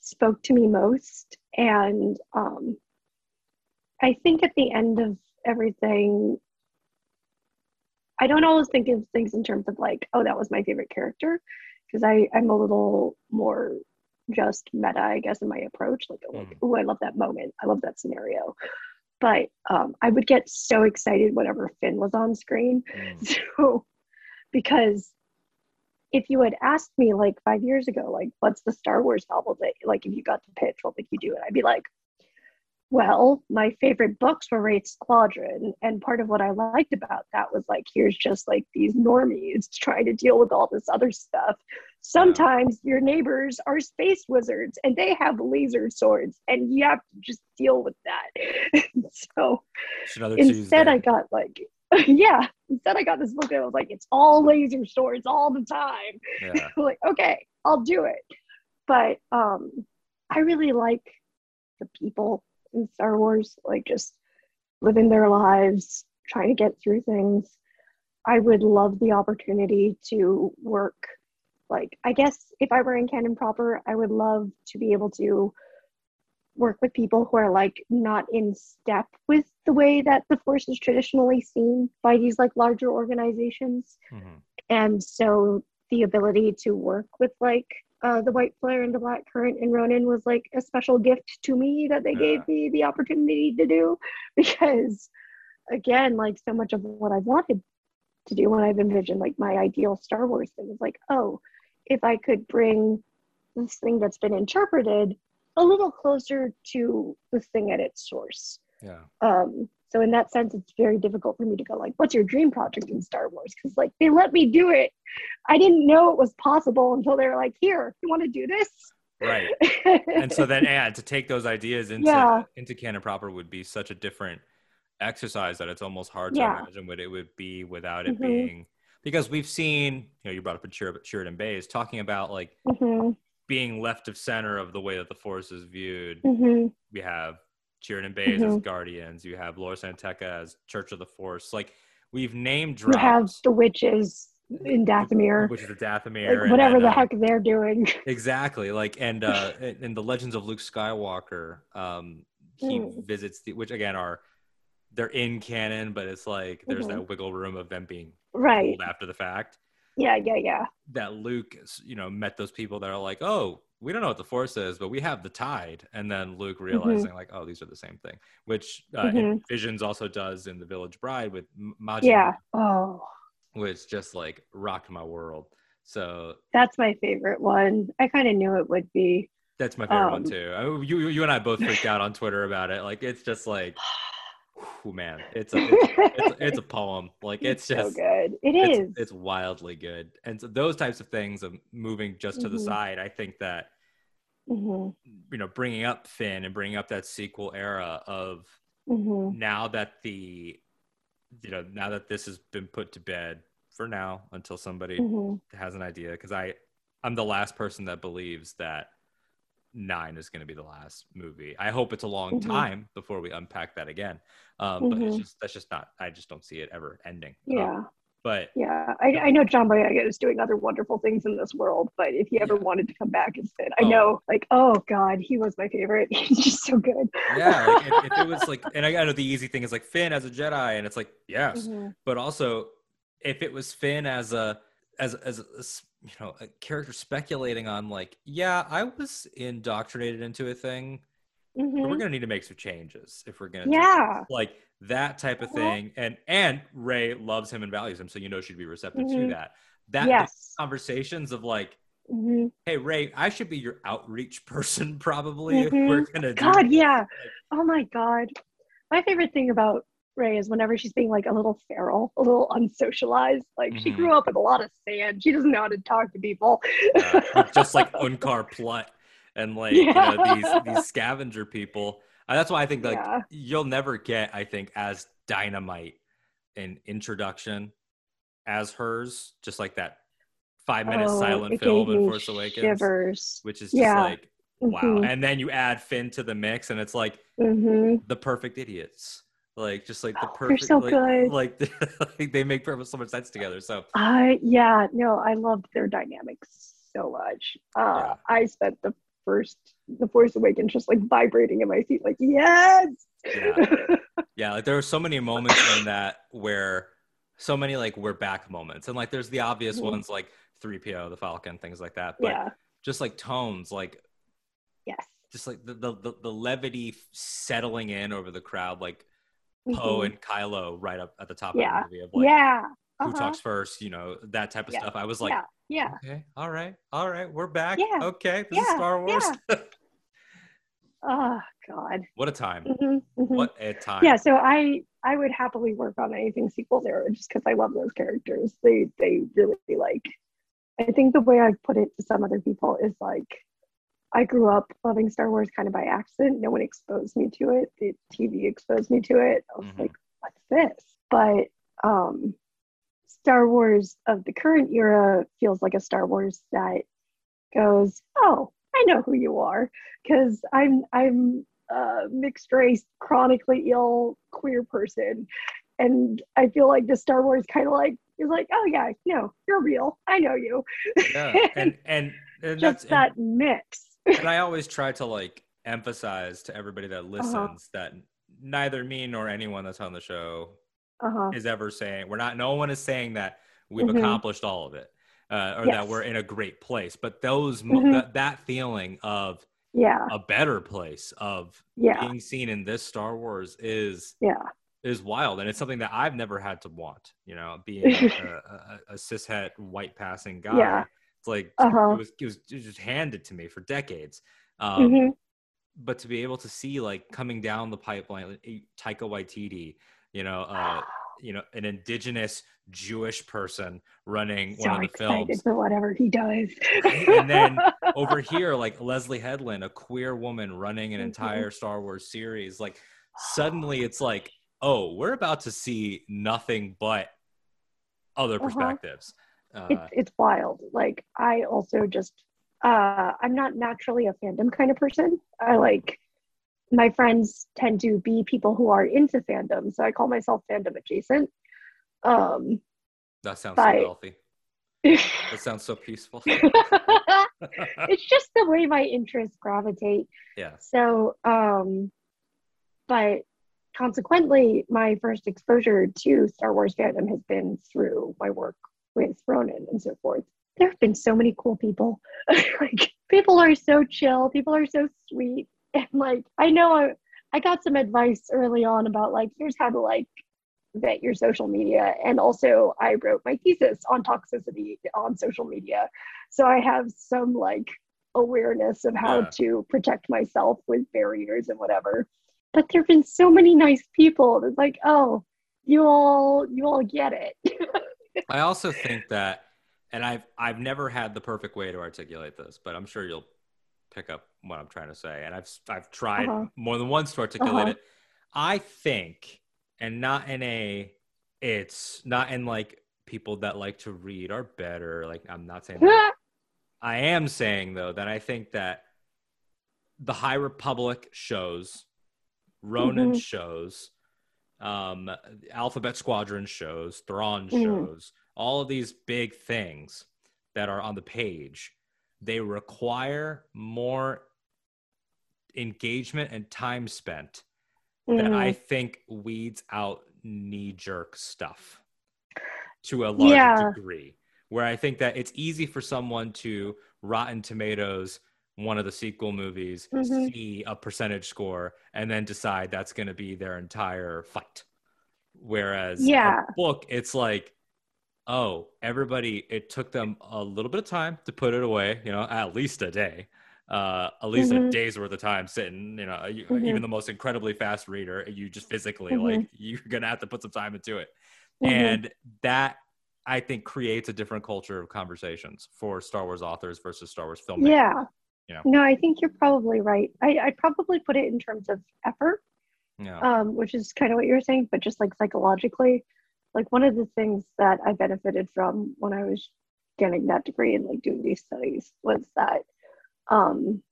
spoke to me most, and um, I think at the end of everything, I don't always think of things in terms of like, oh, that was my favorite character, because I I'm a little more just meta, I guess, in my approach. Like, oh, like, oh, I love that moment. I love that scenario. But um, I would get so excited whenever Finn was on screen. Mm. So, because if you had asked me like five years ago, like, what's the Star Wars novel that, like, if you got to pitch, what would you do? And I'd be like, well, my favorite books were Wraith Squadron. And part of what I liked about that was like, here's just like these normies trying to deal with all this other stuff. Sometimes your neighbors are space wizards and they have laser swords, and you have to just deal with that. so, instead i got like yeah instead i got this book and i was like it's all laser swords all the time yeah. like okay i'll do it but um i really like the people in star wars like just living their lives trying to get through things i would love the opportunity to work like i guess if i were in canon proper i would love to be able to work with people who are like not in step with the way that the force is traditionally seen by these like larger organizations Mhm. and so the ability to work with like uh, the white flare and the black current and ronin was like a special gift to me that they Yeah. gave me the opportunity to do because again like so much of what I've wanted to do when i've envisioned like my ideal star wars thing is like oh if i could bring this thing that's been interpreted a little closer to the thing at its source Yeah. um so in that sense it's very difficult for me to go like what's your dream project in star wars because like they let me do it i didn't know it was possible until they were like here you want to do this Right. and so then yeah to take those ideas into Yeah. into canon proper would be such a different exercise that it's almost hard Yeah. to imagine what it would be without it Mhm. being because we've seen you know you brought up Sheridan Chirrut and Baze talking about like Mhm, being left of center of the way that the force is viewed mhm. we have Chirrut and Baze as Mhm. Guardians. You have Lor San Tekka as Church of the Force. Like we've named You have the witches in Dathomir, which is the Dathomir, like whatever then, the uh, heck they're doing. exactly like and uh in the Legends of Luke Skywalker, um, he Mm. visits the which again are they're in canon, but it's like there's Mhm. that wiggle room of them being Right. after the fact. Yeah, yeah, yeah. that Luke, you know, met those people that are like, oh, we don't know what the Force is, but we have the Tide, and then Luke Mm-hmm. realizing like, oh, these are the same thing, which uh, Mhm. Visions also does in the Village Bride with Majin, Yeah. Oh, which just like rocked my world. So that's my favorite one. I kind of knew it would be. that's my favorite one Um, too. I, you- you and I both freaked out on Twitter about it. Like, it's just like, whew, man, it's a, it's, it's, it's a poem. Like, it's so just. good. It it's, is. it's wildly good and so those types of things of moving just to the Mhm. side i think that hmm you know bringing up finn and bringing up that sequel era of hmm now that the you know now that this has been put to bed for now until somebody hmm has an idea because i i'm the last person that believes that nine is going to be the last movie i hope it's a long Mhm. time before we unpack that again um but it's Mhm. just that's just not i just don't see it ever ending Um, Yeah. but Yeah, I, I know John Boyega is doing other wonderful things in this world, but if he ever Yeah. wanted to come back instead, I Oh. know, like, oh God, he was my favorite. He's just so good. yeah like if, if it was like and i I know the easy thing is like finn as a jedi and it's like yes Mhm. but also if it was finn as a as as a, you know a character speculating on like yeah i was indoctrinated into a thing Mhm. we're gonna need to make some changes if we're gonna Yeah. like that type of Uh-huh. thing and and Rey loves him and values him so you know she'd be receptive to Mhm. that that yes. conversations of like hmm hey Rey i should be your outreach person probably if we're gonna God, this." yeah. Oh my God. My favorite thing about Rey is whenever she's being like a little feral, a little unsocialized. Like she Mhm. grew up with a lot of sand. She doesn't know how to talk to people. uh, just like Unkar Plut and like you know these these scavenger people. Uh, that's why I think like Yeah. you'll never get I think as dynamite an introduction as hers, just like that five minute Oh, silent film in Force Awakens, Shivers. which is just Yeah. like wow. Mhm. And then you add Finn to the mix, and it's like hmm the perfect idiots. Like just like the Oh, perfect, so like, good. like, like they make perfect so much sense together. So I yeah, no, I loved their dynamics so much. Uh Yeah. I spent the first the Force Awakens just like vibrating in my seat, like, yes. Yeah. Yeah, like there were so many moments in that where so many like we're back moments. And like there's the obvious Mhm. ones like 3PO, the Falcon, things like that. But yeah. just like tones, like Yes. just like the, the the the levity settling in over the crowd, like Poe Mhm. and Kylo right up at the top Yeah. of the movie of like yeah. who Uh-huh. talks first, you know, that type of Yeah. stuff. I was like, yeah. Yeah. okay, all right, all right, we're back. Yeah. Okay, this is Star Wars. Oh God. what a time. Mhm, mhm. What a time. Yeah, so I I would happily work on anything sequel era just because I love those characters. They they really like. I think the way I put it to some other people is like, I grew up loving Star Wars kind of by accident. No one exposed me to it. The TV exposed me to it. I was Mhm. like, what's this? But um, Star Wars of the current era feels like a Star Wars that goes, oh, I know who you are because I'm I'm a mixed race, chronically ill queer person, and I feel like the Star Wars kind of like is like, oh yeah, no, you're real. I know you. Yeah. And and, and Just that's, and- that mix. And I always try to like emphasize to everybody that Uh-huh. listens that neither me nor anyone that's on the show Uh huh. is ever saying we're not. No one is saying that we've Mhm. accomplished all of it uh, or that we're in a great place. But those Mhm. that, that feeling of Yeah. a better place of Yeah. being seen in this Star Wars is Yeah. is wild, and it's something that I've never had to want. You know, being a, a, a, a cishet white passing guy. Yeah. Like Uh-huh. it was it was it was just handed to me for decades. Um, hmm but to be able to see like coming down the pipeline, Taika Waititi, you know, uh, you know, an indigenous Jewish person running so one of the films. for whatever he does. And then Over here, like Leslie Headland, a queer woman running an Mhm. entire Star Wars series, like suddenly it's like, oh, we're about to see nothing but other Uh-huh. perspectives. Uh, it's it's wild. Like I also just uh I'm not naturally a fandom kind of person. I like my friends tend to be people who are into fandom, so I call myself fandom adjacent. Um, That sounds But- so healthy. That sounds so peaceful. it's just the way my interests gravitate. yeah. So, um, but consequently, my first exposure to Star Wars fandom has been through my work with Ronin and so forth. There have been so many cool people. like, people are so chill, people are so sweet. And, like, I know I, I got some advice early on about, like, here's how to, like, vet your social media. And also, I wrote my thesis on toxicity on social media. So I have some, like, awareness of how Yeah. to protect myself with barriers and whatever. But there have been so many nice people that's like, oh, you all you all get it. I also think that, and I've I've never had the perfect way to articulate this, but I'm sure you'll pick up what I'm trying to say. And I've I've tried Uh-huh. more than once to articulate Uh-huh. it. I think, and not in a, it's not in like people that like to read are better. Like I'm not saying. that. I am saying though that I think that the High Republic shows, Ronin Mhm. shows, um, Alphabet Squadron shows, Thrawn Mhm. shows, all of these big things that are on the page, they require more engagement and time spent that I Mhm. think weeds out knee jerk stuff to a large Yeah. degree. Where I think that it's easy for someone to Rotten Tomatoes, one of the sequel movies, Mhm. see a percentage score and then decide that's going to be their entire fight. Whereas Yeah. a book, it's like, oh, everybody, it took them a little bit of time to put it away, you know, at least a day. Uh, at least a Mhm. day's worth of time sitting, you know, you, Mhm. even the most incredibly fast reader, you just physically Mhm. like you're gonna have to put some time into it. Mhm. And that I think creates a different culture of conversations for Star Wars authors versus Star Wars filmmakers. yeah. Know. No, I think you're probably right. I, I'd probably put it in terms of effort, Yeah. um, which is kind of what you're saying, but just like psychologically. Like one of the things that I benefited from when I was getting that degree and like doing these studies was that um,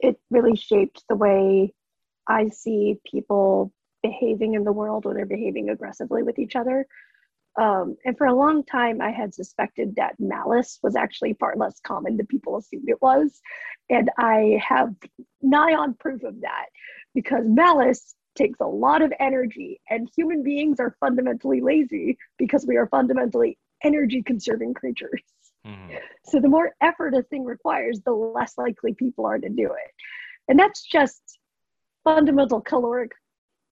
it really shaped the way I see people behaving in the world when they're behaving aggressively with each other. Um, and for a long time, I had suspected that malice was actually far less common than people assumed it was. And I have nigh on proof of that because malice takes a lot of energy, and human beings are fundamentally lazy because we are fundamentally energy conserving creatures. Mhm. So the more effort a thing requires, the less likely people are to do it. And that's just fundamental caloric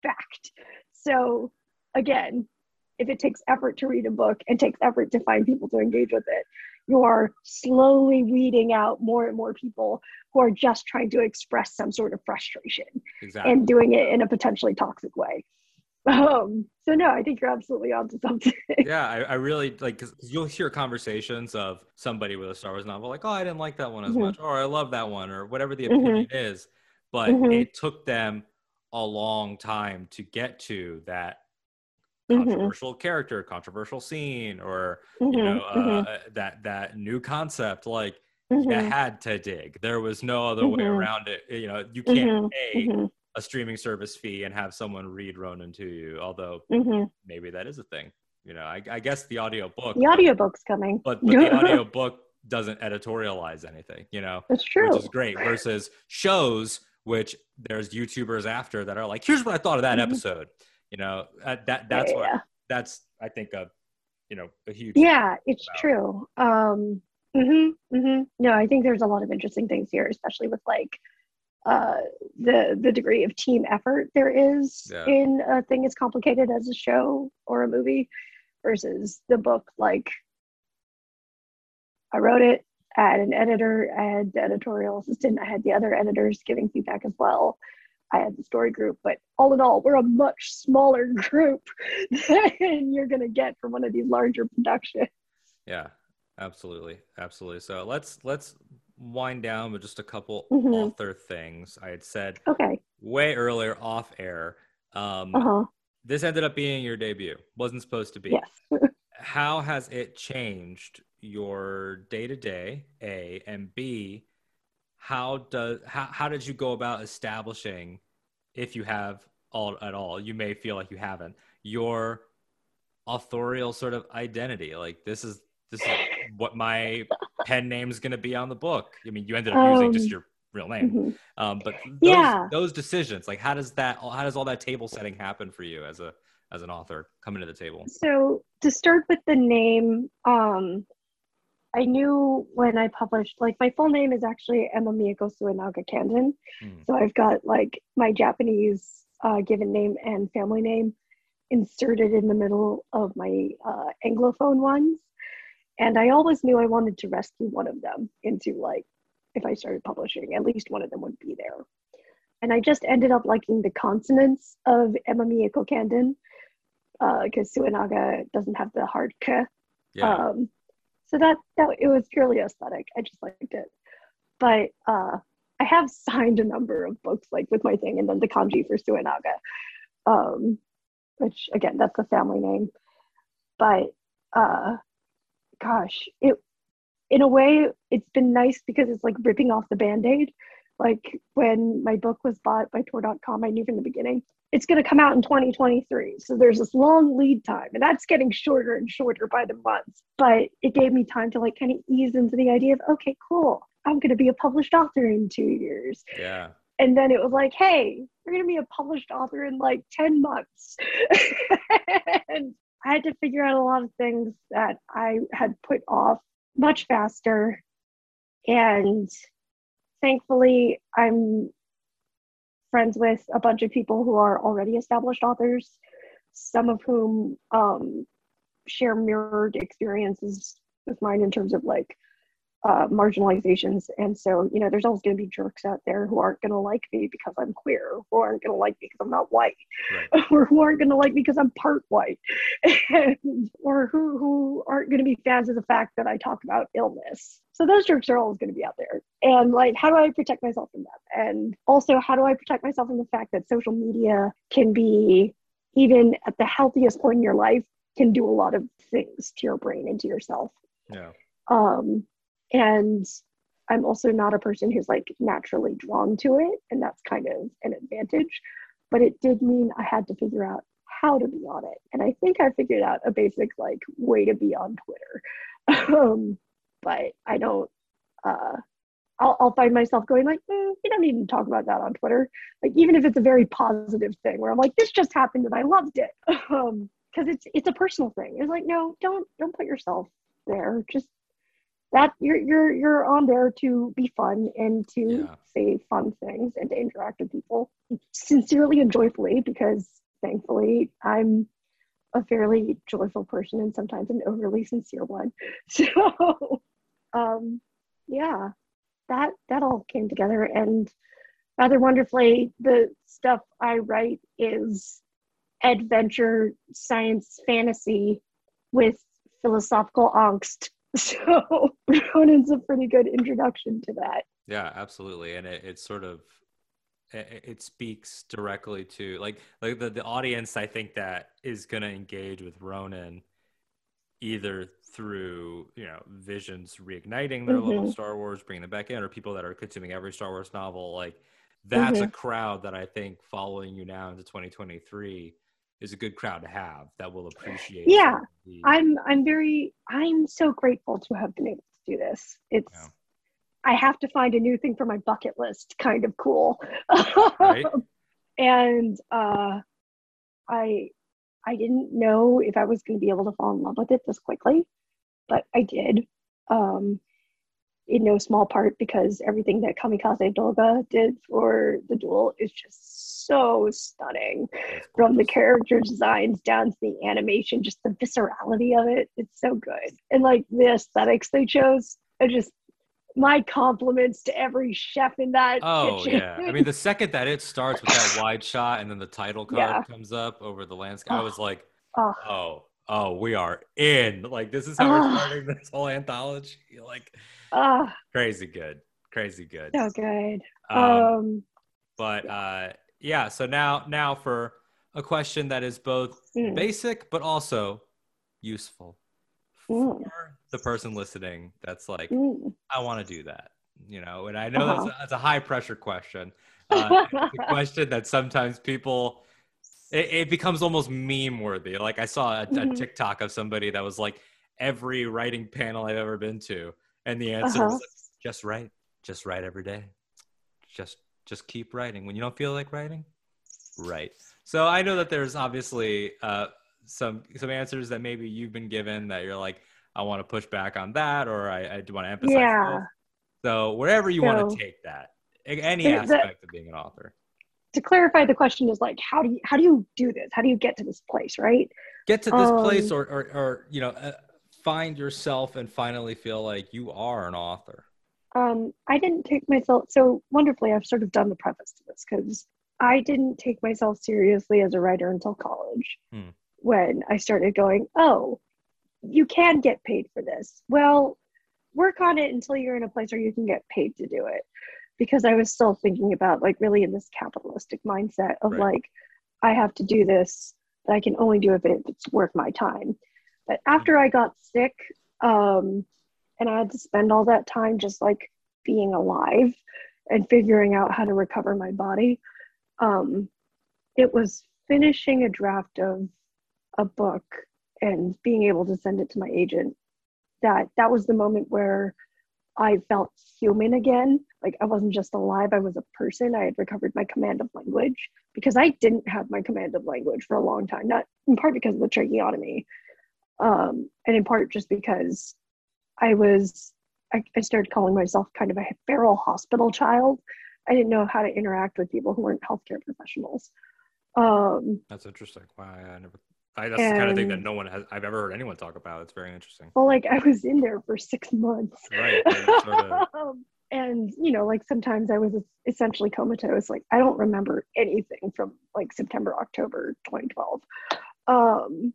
fact. So again, if it takes effort to read a book and takes effort to find people to engage with it, you are slowly weeding out more and more people who are just trying to express some sort of frustration Exactly. and doing it in a potentially toxic way. Um, so no, I think you're absolutely onto something. yeah, I, I really like because you'll hear conversations of somebody with a Star Wars novel, like, "Oh, I didn't like that one as Mhm. much," or "I love that one," or whatever the Mhm. opinion is. But Mhm. it took them a long time to get to that Mhm, controversial character, controversial scene, or you mhm, know mhm, uh, that that new concept. Like you had to dig. There was no other way around it. You know, you can't pay a streaming service fee and have someone read Ronin to you. Although maybe that is a thing. You know, I, I guess the audio book. The audiobook's coming. but but the audio book doesn't editorialize anything. You know, That's true. which is great. Versus shows, which there's YouTubers after that are like, here's what I thought of that Mhm. episode. You know, uh, that that's what yeah. that's I think a you know a huge yeah, it's about. true. Um, hmm hmm No, I think there's a lot of interesting things here, especially with like uh, the the degree of team effort there is Yeah. in a thing as complicated as a show or a movie versus the book. Like, I wrote it. I had an editor. I had the editorial assistant. I had the other editors giving feedback as well. I had the story group, but all in all, we're a much smaller group than you're going to get from one of these larger productions. Yeah, absolutely, absolutely. So let's let's wind down with just a couple Mhm. author things. I had said Okay. way earlier off air. Um, Uh huh. This ended up being your debut. Wasn't supposed to be. Yes. How has it changed your day to day? A and B. How does how how did you go about establishing if you have all at all, you may feel like you haven't your authorial sort of identity. Like this is this is what my pen name is going to be on the book. I mean, you ended up using just Um, your real name, Mhm. um, but those, Yeah. those decisions, like how does that, how does all that table setting happen for you as a as an author coming to the table? So to start with the name, um, I knew when I published, like my full name is actually Emma Mieko Suenaga Candon. Hmm. So I've got like my Japanese uh, given name and family name inserted in the middle of my uh, Anglophone ones. And I always knew I wanted to rescue one of them into like, if I started publishing, at least one of them would be there. And I just ended up liking the consonants of Emma Mieko Candon because Suenaga doesn't have the hard k. Yeah, Um, so that that it was purely aesthetic. I just liked it. But uh, I have signed a number of books like with my thing, and then the kanji for Suenaga, um, which again that's the family name. But uh, gosh, it in a way it's been nice because it's like ripping off the band-aid. Like when my book was bought by Tor.com, I knew from the beginning it's going to come out in 2023. So there's this long lead time, and that's getting shorter and shorter by the months. But it gave me time to like kind of ease into the idea of, okay, cool, I'm going to be a published author in two years. yeah, And then it was like, hey, you're going to be a published author in like 10 months. and I had to figure out a lot of things that I had put off much faster. And thankfully, I'm friends with a bunch of people who are already established authors, some of whom um, share mirrored experiences with mine in terms of like uh, marginalizations. And so, you know, there's always going to be jerks out there who aren't going to like me because I'm queer, who aren't going to like me because I'm not white, right. or who aren't going to like me because I'm part white, and, or who, who aren't going to be fans of the fact that I talk about illness. So those jerks are always going to be out there. And like, how do I protect myself from them? And also, how do I protect myself from the fact that social media can be, even at the healthiest point in your life, can do a lot of things to your brain and to yourself. Yeah, Um, and I'm also not a person who's like naturally drawn to it, and that's kind of an advantage. But it did mean I had to figure out how to be on it, and I think I figured out a basic like way to be on Twitter. um, but I don't. Uh, I'll, I'll find myself going like, mm, you don't need to talk about that on Twitter. Like even if it's a very positive thing where I'm like, this just happened and I loved it, um, because it's it's a personal thing. It's like no, don't don't put yourself there. Just that you're you're you're on there to be fun and to Yeah. say fun things and to interact with people sincerely and joyfully because thankfully I'm a fairly joyful person and sometimes an overly sincere one. So um yeah, that that all came together and rather wonderfully the stuff I write is adventure science fantasy with philosophical angst. So Ronin's a pretty good introduction to that. yeah, absolutely, and it, it's sort of it, it speaks directly to like like the, the audience I think that is going to engage with Ronan either through you know visions reigniting their love of. Star Wars, bringing them back in, or people that are consuming every Star Wars novel. Like that's a Mhm. crowd that I think following you now into 2023 is a good crowd to have that will appreciate. Yeah, the- I'm I'm very I'm so grateful to have been able to do this. It's Yeah. I have to find a new thing for my bucket list kind of cool. Right. and uh I I didn't know if I was going to be able to fall in love with it this quickly, but I did. Um in no small part because everything that Kamikaze Douga did for the duel is just so stunning from the character designs down to the animation, just the viscerality of it. It's so good. And like the aesthetics they chose, I just my compliments to every chef in that Oh kitchen. yeah, I mean the second that it starts with that wide shot and then the title card Yeah. comes up over the landscape, I was like, oh, oh, oh, we are in. Like this is how we're Ah. starting this whole anthology. Like oh, crazy good, crazy good. so good. Um, Um, but uh, yeah, so now now for a question that is both mm, basic but also useful Mm. for the person listening. That's like, mm. I want to do that. You know, and I know uh-huh. that's, a, that's a high pressure question. Uh, a question that sometimes people it, it, becomes almost meme worthy. Like I saw a, mm-hmm. a, TikTok of somebody that was like every writing panel I've ever been to, and the answer uh-huh. was like, just write, just write every day, just just keep writing. When you don't feel like writing, write. So I know that there's obviously uh, some some answers that maybe you've been given that you're like, I want to push back on that, or I, I do want to emphasize. Yeah. So wherever you so, want to take that, any aspect of being an author to clarify the question is like how do you how do you do this? How do you get to this place right? Get to this um, place or, or, or you know uh, find yourself and finally feel like you are an author. Um i didn't take myself so wonderfully i've sort of done the preface to this because i didn't take myself seriously as a writer until college hmm. when i started going oh you can get paid for this. Well work on it until you're in a place where you can get paid to do it because I was still thinking about like really in this capitalistic mindset of right. like I have to do this, but I can only do it if it's worth my time. But after I got sick, um, and I had to spend all that time just like being alive and figuring out how to recover my body, um, it was finishing a draft of a book and being able to send it to my agent that that was the moment where I felt human again. Like I wasn't just alive, I was a person. I had recovered my command of language because I didn't have my command of language for a long time, not in part because of the tracheotomy, um, and in part just because I was, I, I started calling myself kind of a feral hospital child. I didn't know how to interact with people who weren't healthcare professionals. Um, That's interesting. Wow, I never I, that's and, the kind of thing that no one has I've ever heard anyone talk about. It's very interesting. Well, like I was in there for six months. Right. Sort of... and you know, like sometimes I was essentially comatose. Like I don't remember anything from like September, October 2012. Um,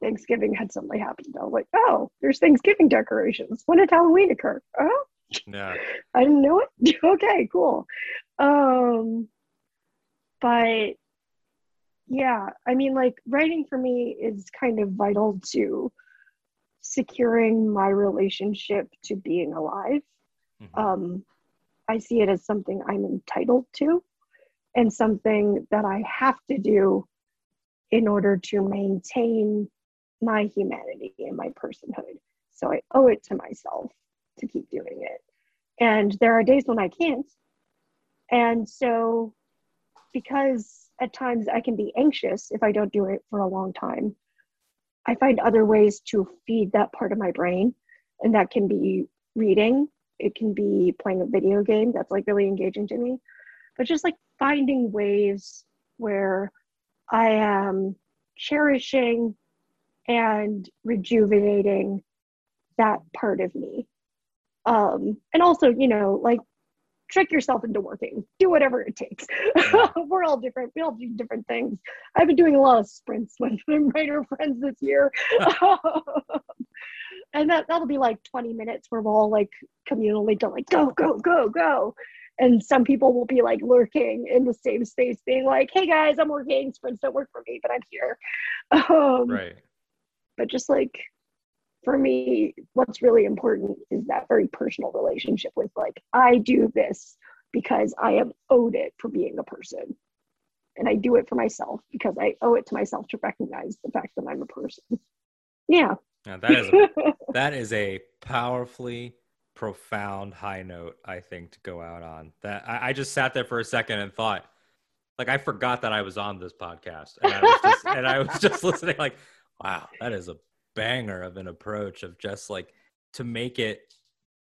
Thanksgiving had suddenly happened. I was like, oh, there's Thanksgiving decorations. When did Halloween occur? Oh, yeah. I didn't know it. okay, cool. Um, but yeah i mean like writing for me is kind of vital to securing my relationship to being alive mm-hmm. um, i see it as something i'm entitled to and something that i have to do in order to maintain my humanity and my personhood so i owe it to myself to keep doing it and there are days when i can't and so because at times I can be anxious if I don't do it for a long time. I find other ways to feed that part of my brain, and that can be reading, it can be playing a video game that's like really engaging to me, but just like finding ways where I am cherishing and rejuvenating that part of me. Um, and also, you know, like trick yourself into working. Do whatever it takes. We're all different. We all do different things. I've been doing a lot of sprints with my writer friends this year and that, that'll be like 20 minutes where we'll all like communally go like go go go go and some people will be like lurking in the same space being like hey guys i'm working sprints don't work for me but i'm here um, right but just like for me, what's really important is that very personal relationship with like, I do this because I am owed it for being a person. And I do it for myself because I owe it to myself to recognize the fact that I'm a person. Yeah. Now that is a, that is a powerfully profound high note, I think, to go out on. That I, I just sat there for a second and thought, like I forgot that I was on this podcast. And I was just, and I was just listening, like, wow, that is a banger of an approach of just like to make it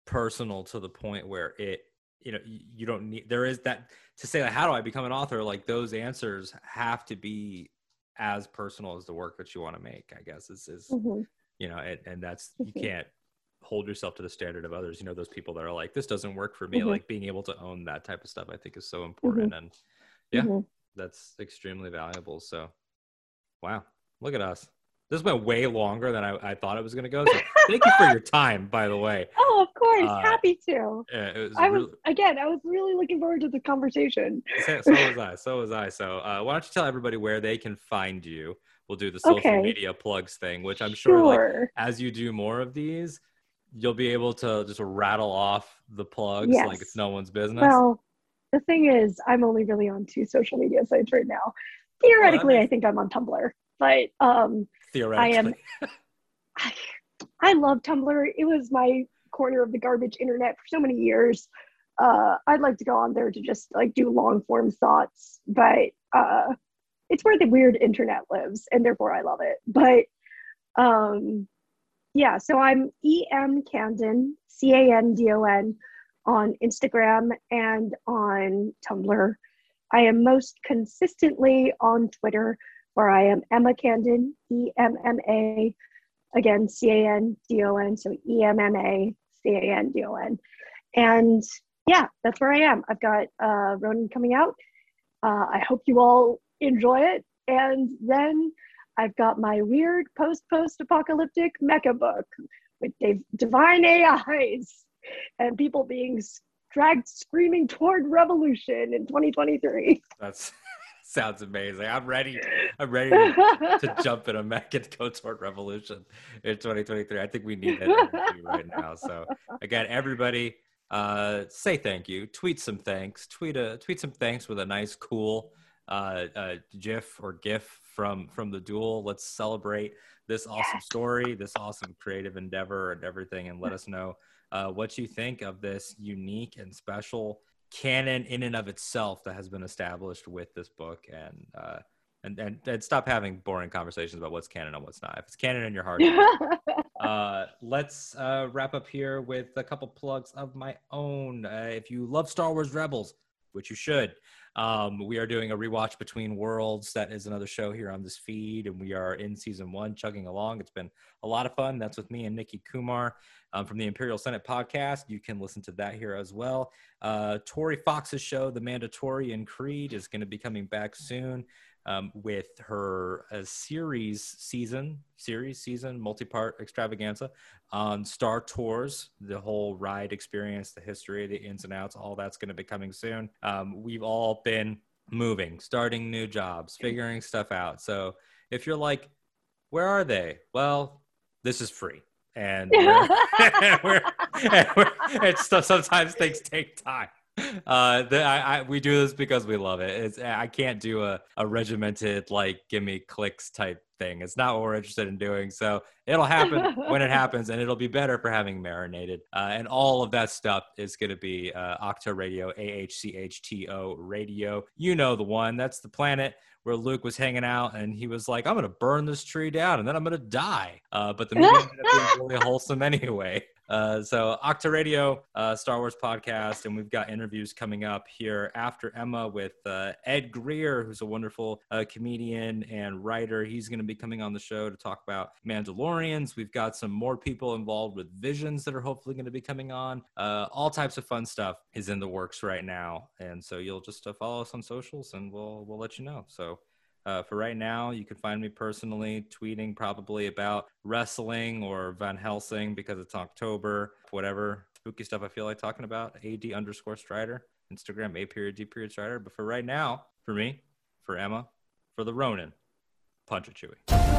personal to the point where it you know you don't need there is that to say like how do i become an author like those answers have to be as personal as the work that you want to make i guess is is mm-hmm. You know and, and that's you mm-hmm. can't hold yourself to the standard of others you know those people that are like this doesn't work for me mm-hmm. like being able to own that type of stuff i think is so important mm-hmm. and yeah mm-hmm. that's extremely valuable so wow look at us this went way longer than I, I thought it was going to go. So thank you for your time, by the way. Oh, of course. Uh, Happy to. Yeah, was I was, again, I was really looking forward to the conversation. So, so was I. So was I. So uh, why don't you tell everybody where they can find you? We'll do the social okay. media plugs thing, which I'm sure, sure. Like, as you do more of these, you'll be able to just rattle off the plugs Yes. like it's no one's business. Well, the thing is, I'm only really on two social media sites right now. Theoretically, I makes- think I'm on Tumblr, but um, Theoretically, I am. I, I love Tumblr. It was my corner of the garbage internet for so many years. Uh, I'd like to go on there to just like do long form thoughts, but uh, it's where the weird internet lives, and therefore I love it. But um, yeah, so I'm em Candon, C A N D O N, on Instagram and on Tumblr. I am most consistently on Twitter, where I am Emma Candon, E M M A, again C A N D O N, so E M M A C A N D O N, and yeah, that's where I am. I've got uh, Ronin coming out. Uh, I hope you all enjoy it, and then I've got my weird post post apocalyptic mecha book with div- divine AIs and people being dragged screaming toward revolution in 2023. that's sounds amazing. I'm ready. I'm ready to, to jump in a mech and go toward revolution in 2023. I think we need that energy right now. So again, everybody, uh, say thank you. Tweet some thanks. Tweet a tweet some thanks with a nice, cool uh, uh, GIF or GIF from from the duel. Let's celebrate this awesome story, this awesome creative endeavor, and everything, and let us know uh, what you think of this unique and special canon in and of itself that has been established with this book. And uh and, and and stop having boring conversations about what's canon and what's not. If it's canon in your heart uh let's uh wrap up here with a couple plugs of my own. Uh, if you love star wars rebels which you should um we are doing a rewatch between worlds. That is another show here on this feed and we are in season one chugging along. It's been a lot of fun. That's with me and nikki kumar um, from the imperial senate podcast. You can listen to that here as well. Uh, Tori Fox's show, The Mandatory and Creed, is going to be coming back soon um, with her uh, series season, series season, multi-part extravaganza on Star Tours. The whole ride experience, the history, the ins and outs, all that's going to be coming soon. Um, we've all been moving, starting new jobs, figuring stuff out. So if you're like, where are they? Well, this is free. And we're, we're, and we're, it's sometimes things take time. Uh, the, I, I, we do this because we love it. It's, I can't do a, a regimented like give me clicks type thing. It's not what we're interested in doing. So it'll happen when it happens, and it'll be better for having marinated. Uh, and all of that stuff is going to be uh, Ahch-To Radio, A H C H T O Radio. You know the one. That's the planet where Luke was hanging out and he was like, I'm going to burn this tree down and then I'm going to die. Uh, but the movie ended up being really wholesome anyway. Uh, so Ahch-To Radio, uh, Star Wars podcast, and we've got interviews coming up here after Emma with uh, Ed Greer, who's a wonderful uh, comedian and writer. He's going to be coming on the show to talk about Mandalorians. We've got some more people involved with Visions that are hopefully going to be coming on. Uh, all types of fun stuff is in the works right now, and so you'll just uh, follow us on socials, and we'll we'll let you know. So. Uh, for right now, you can find me personally tweeting probably about wrestling or Van Helsing because it's October, whatever spooky stuff I feel like talking about. AD underscore Strider, Instagram, A period, D period Strider. But for right now, for me, for Emma, for the Ronin, punch it, Chewie.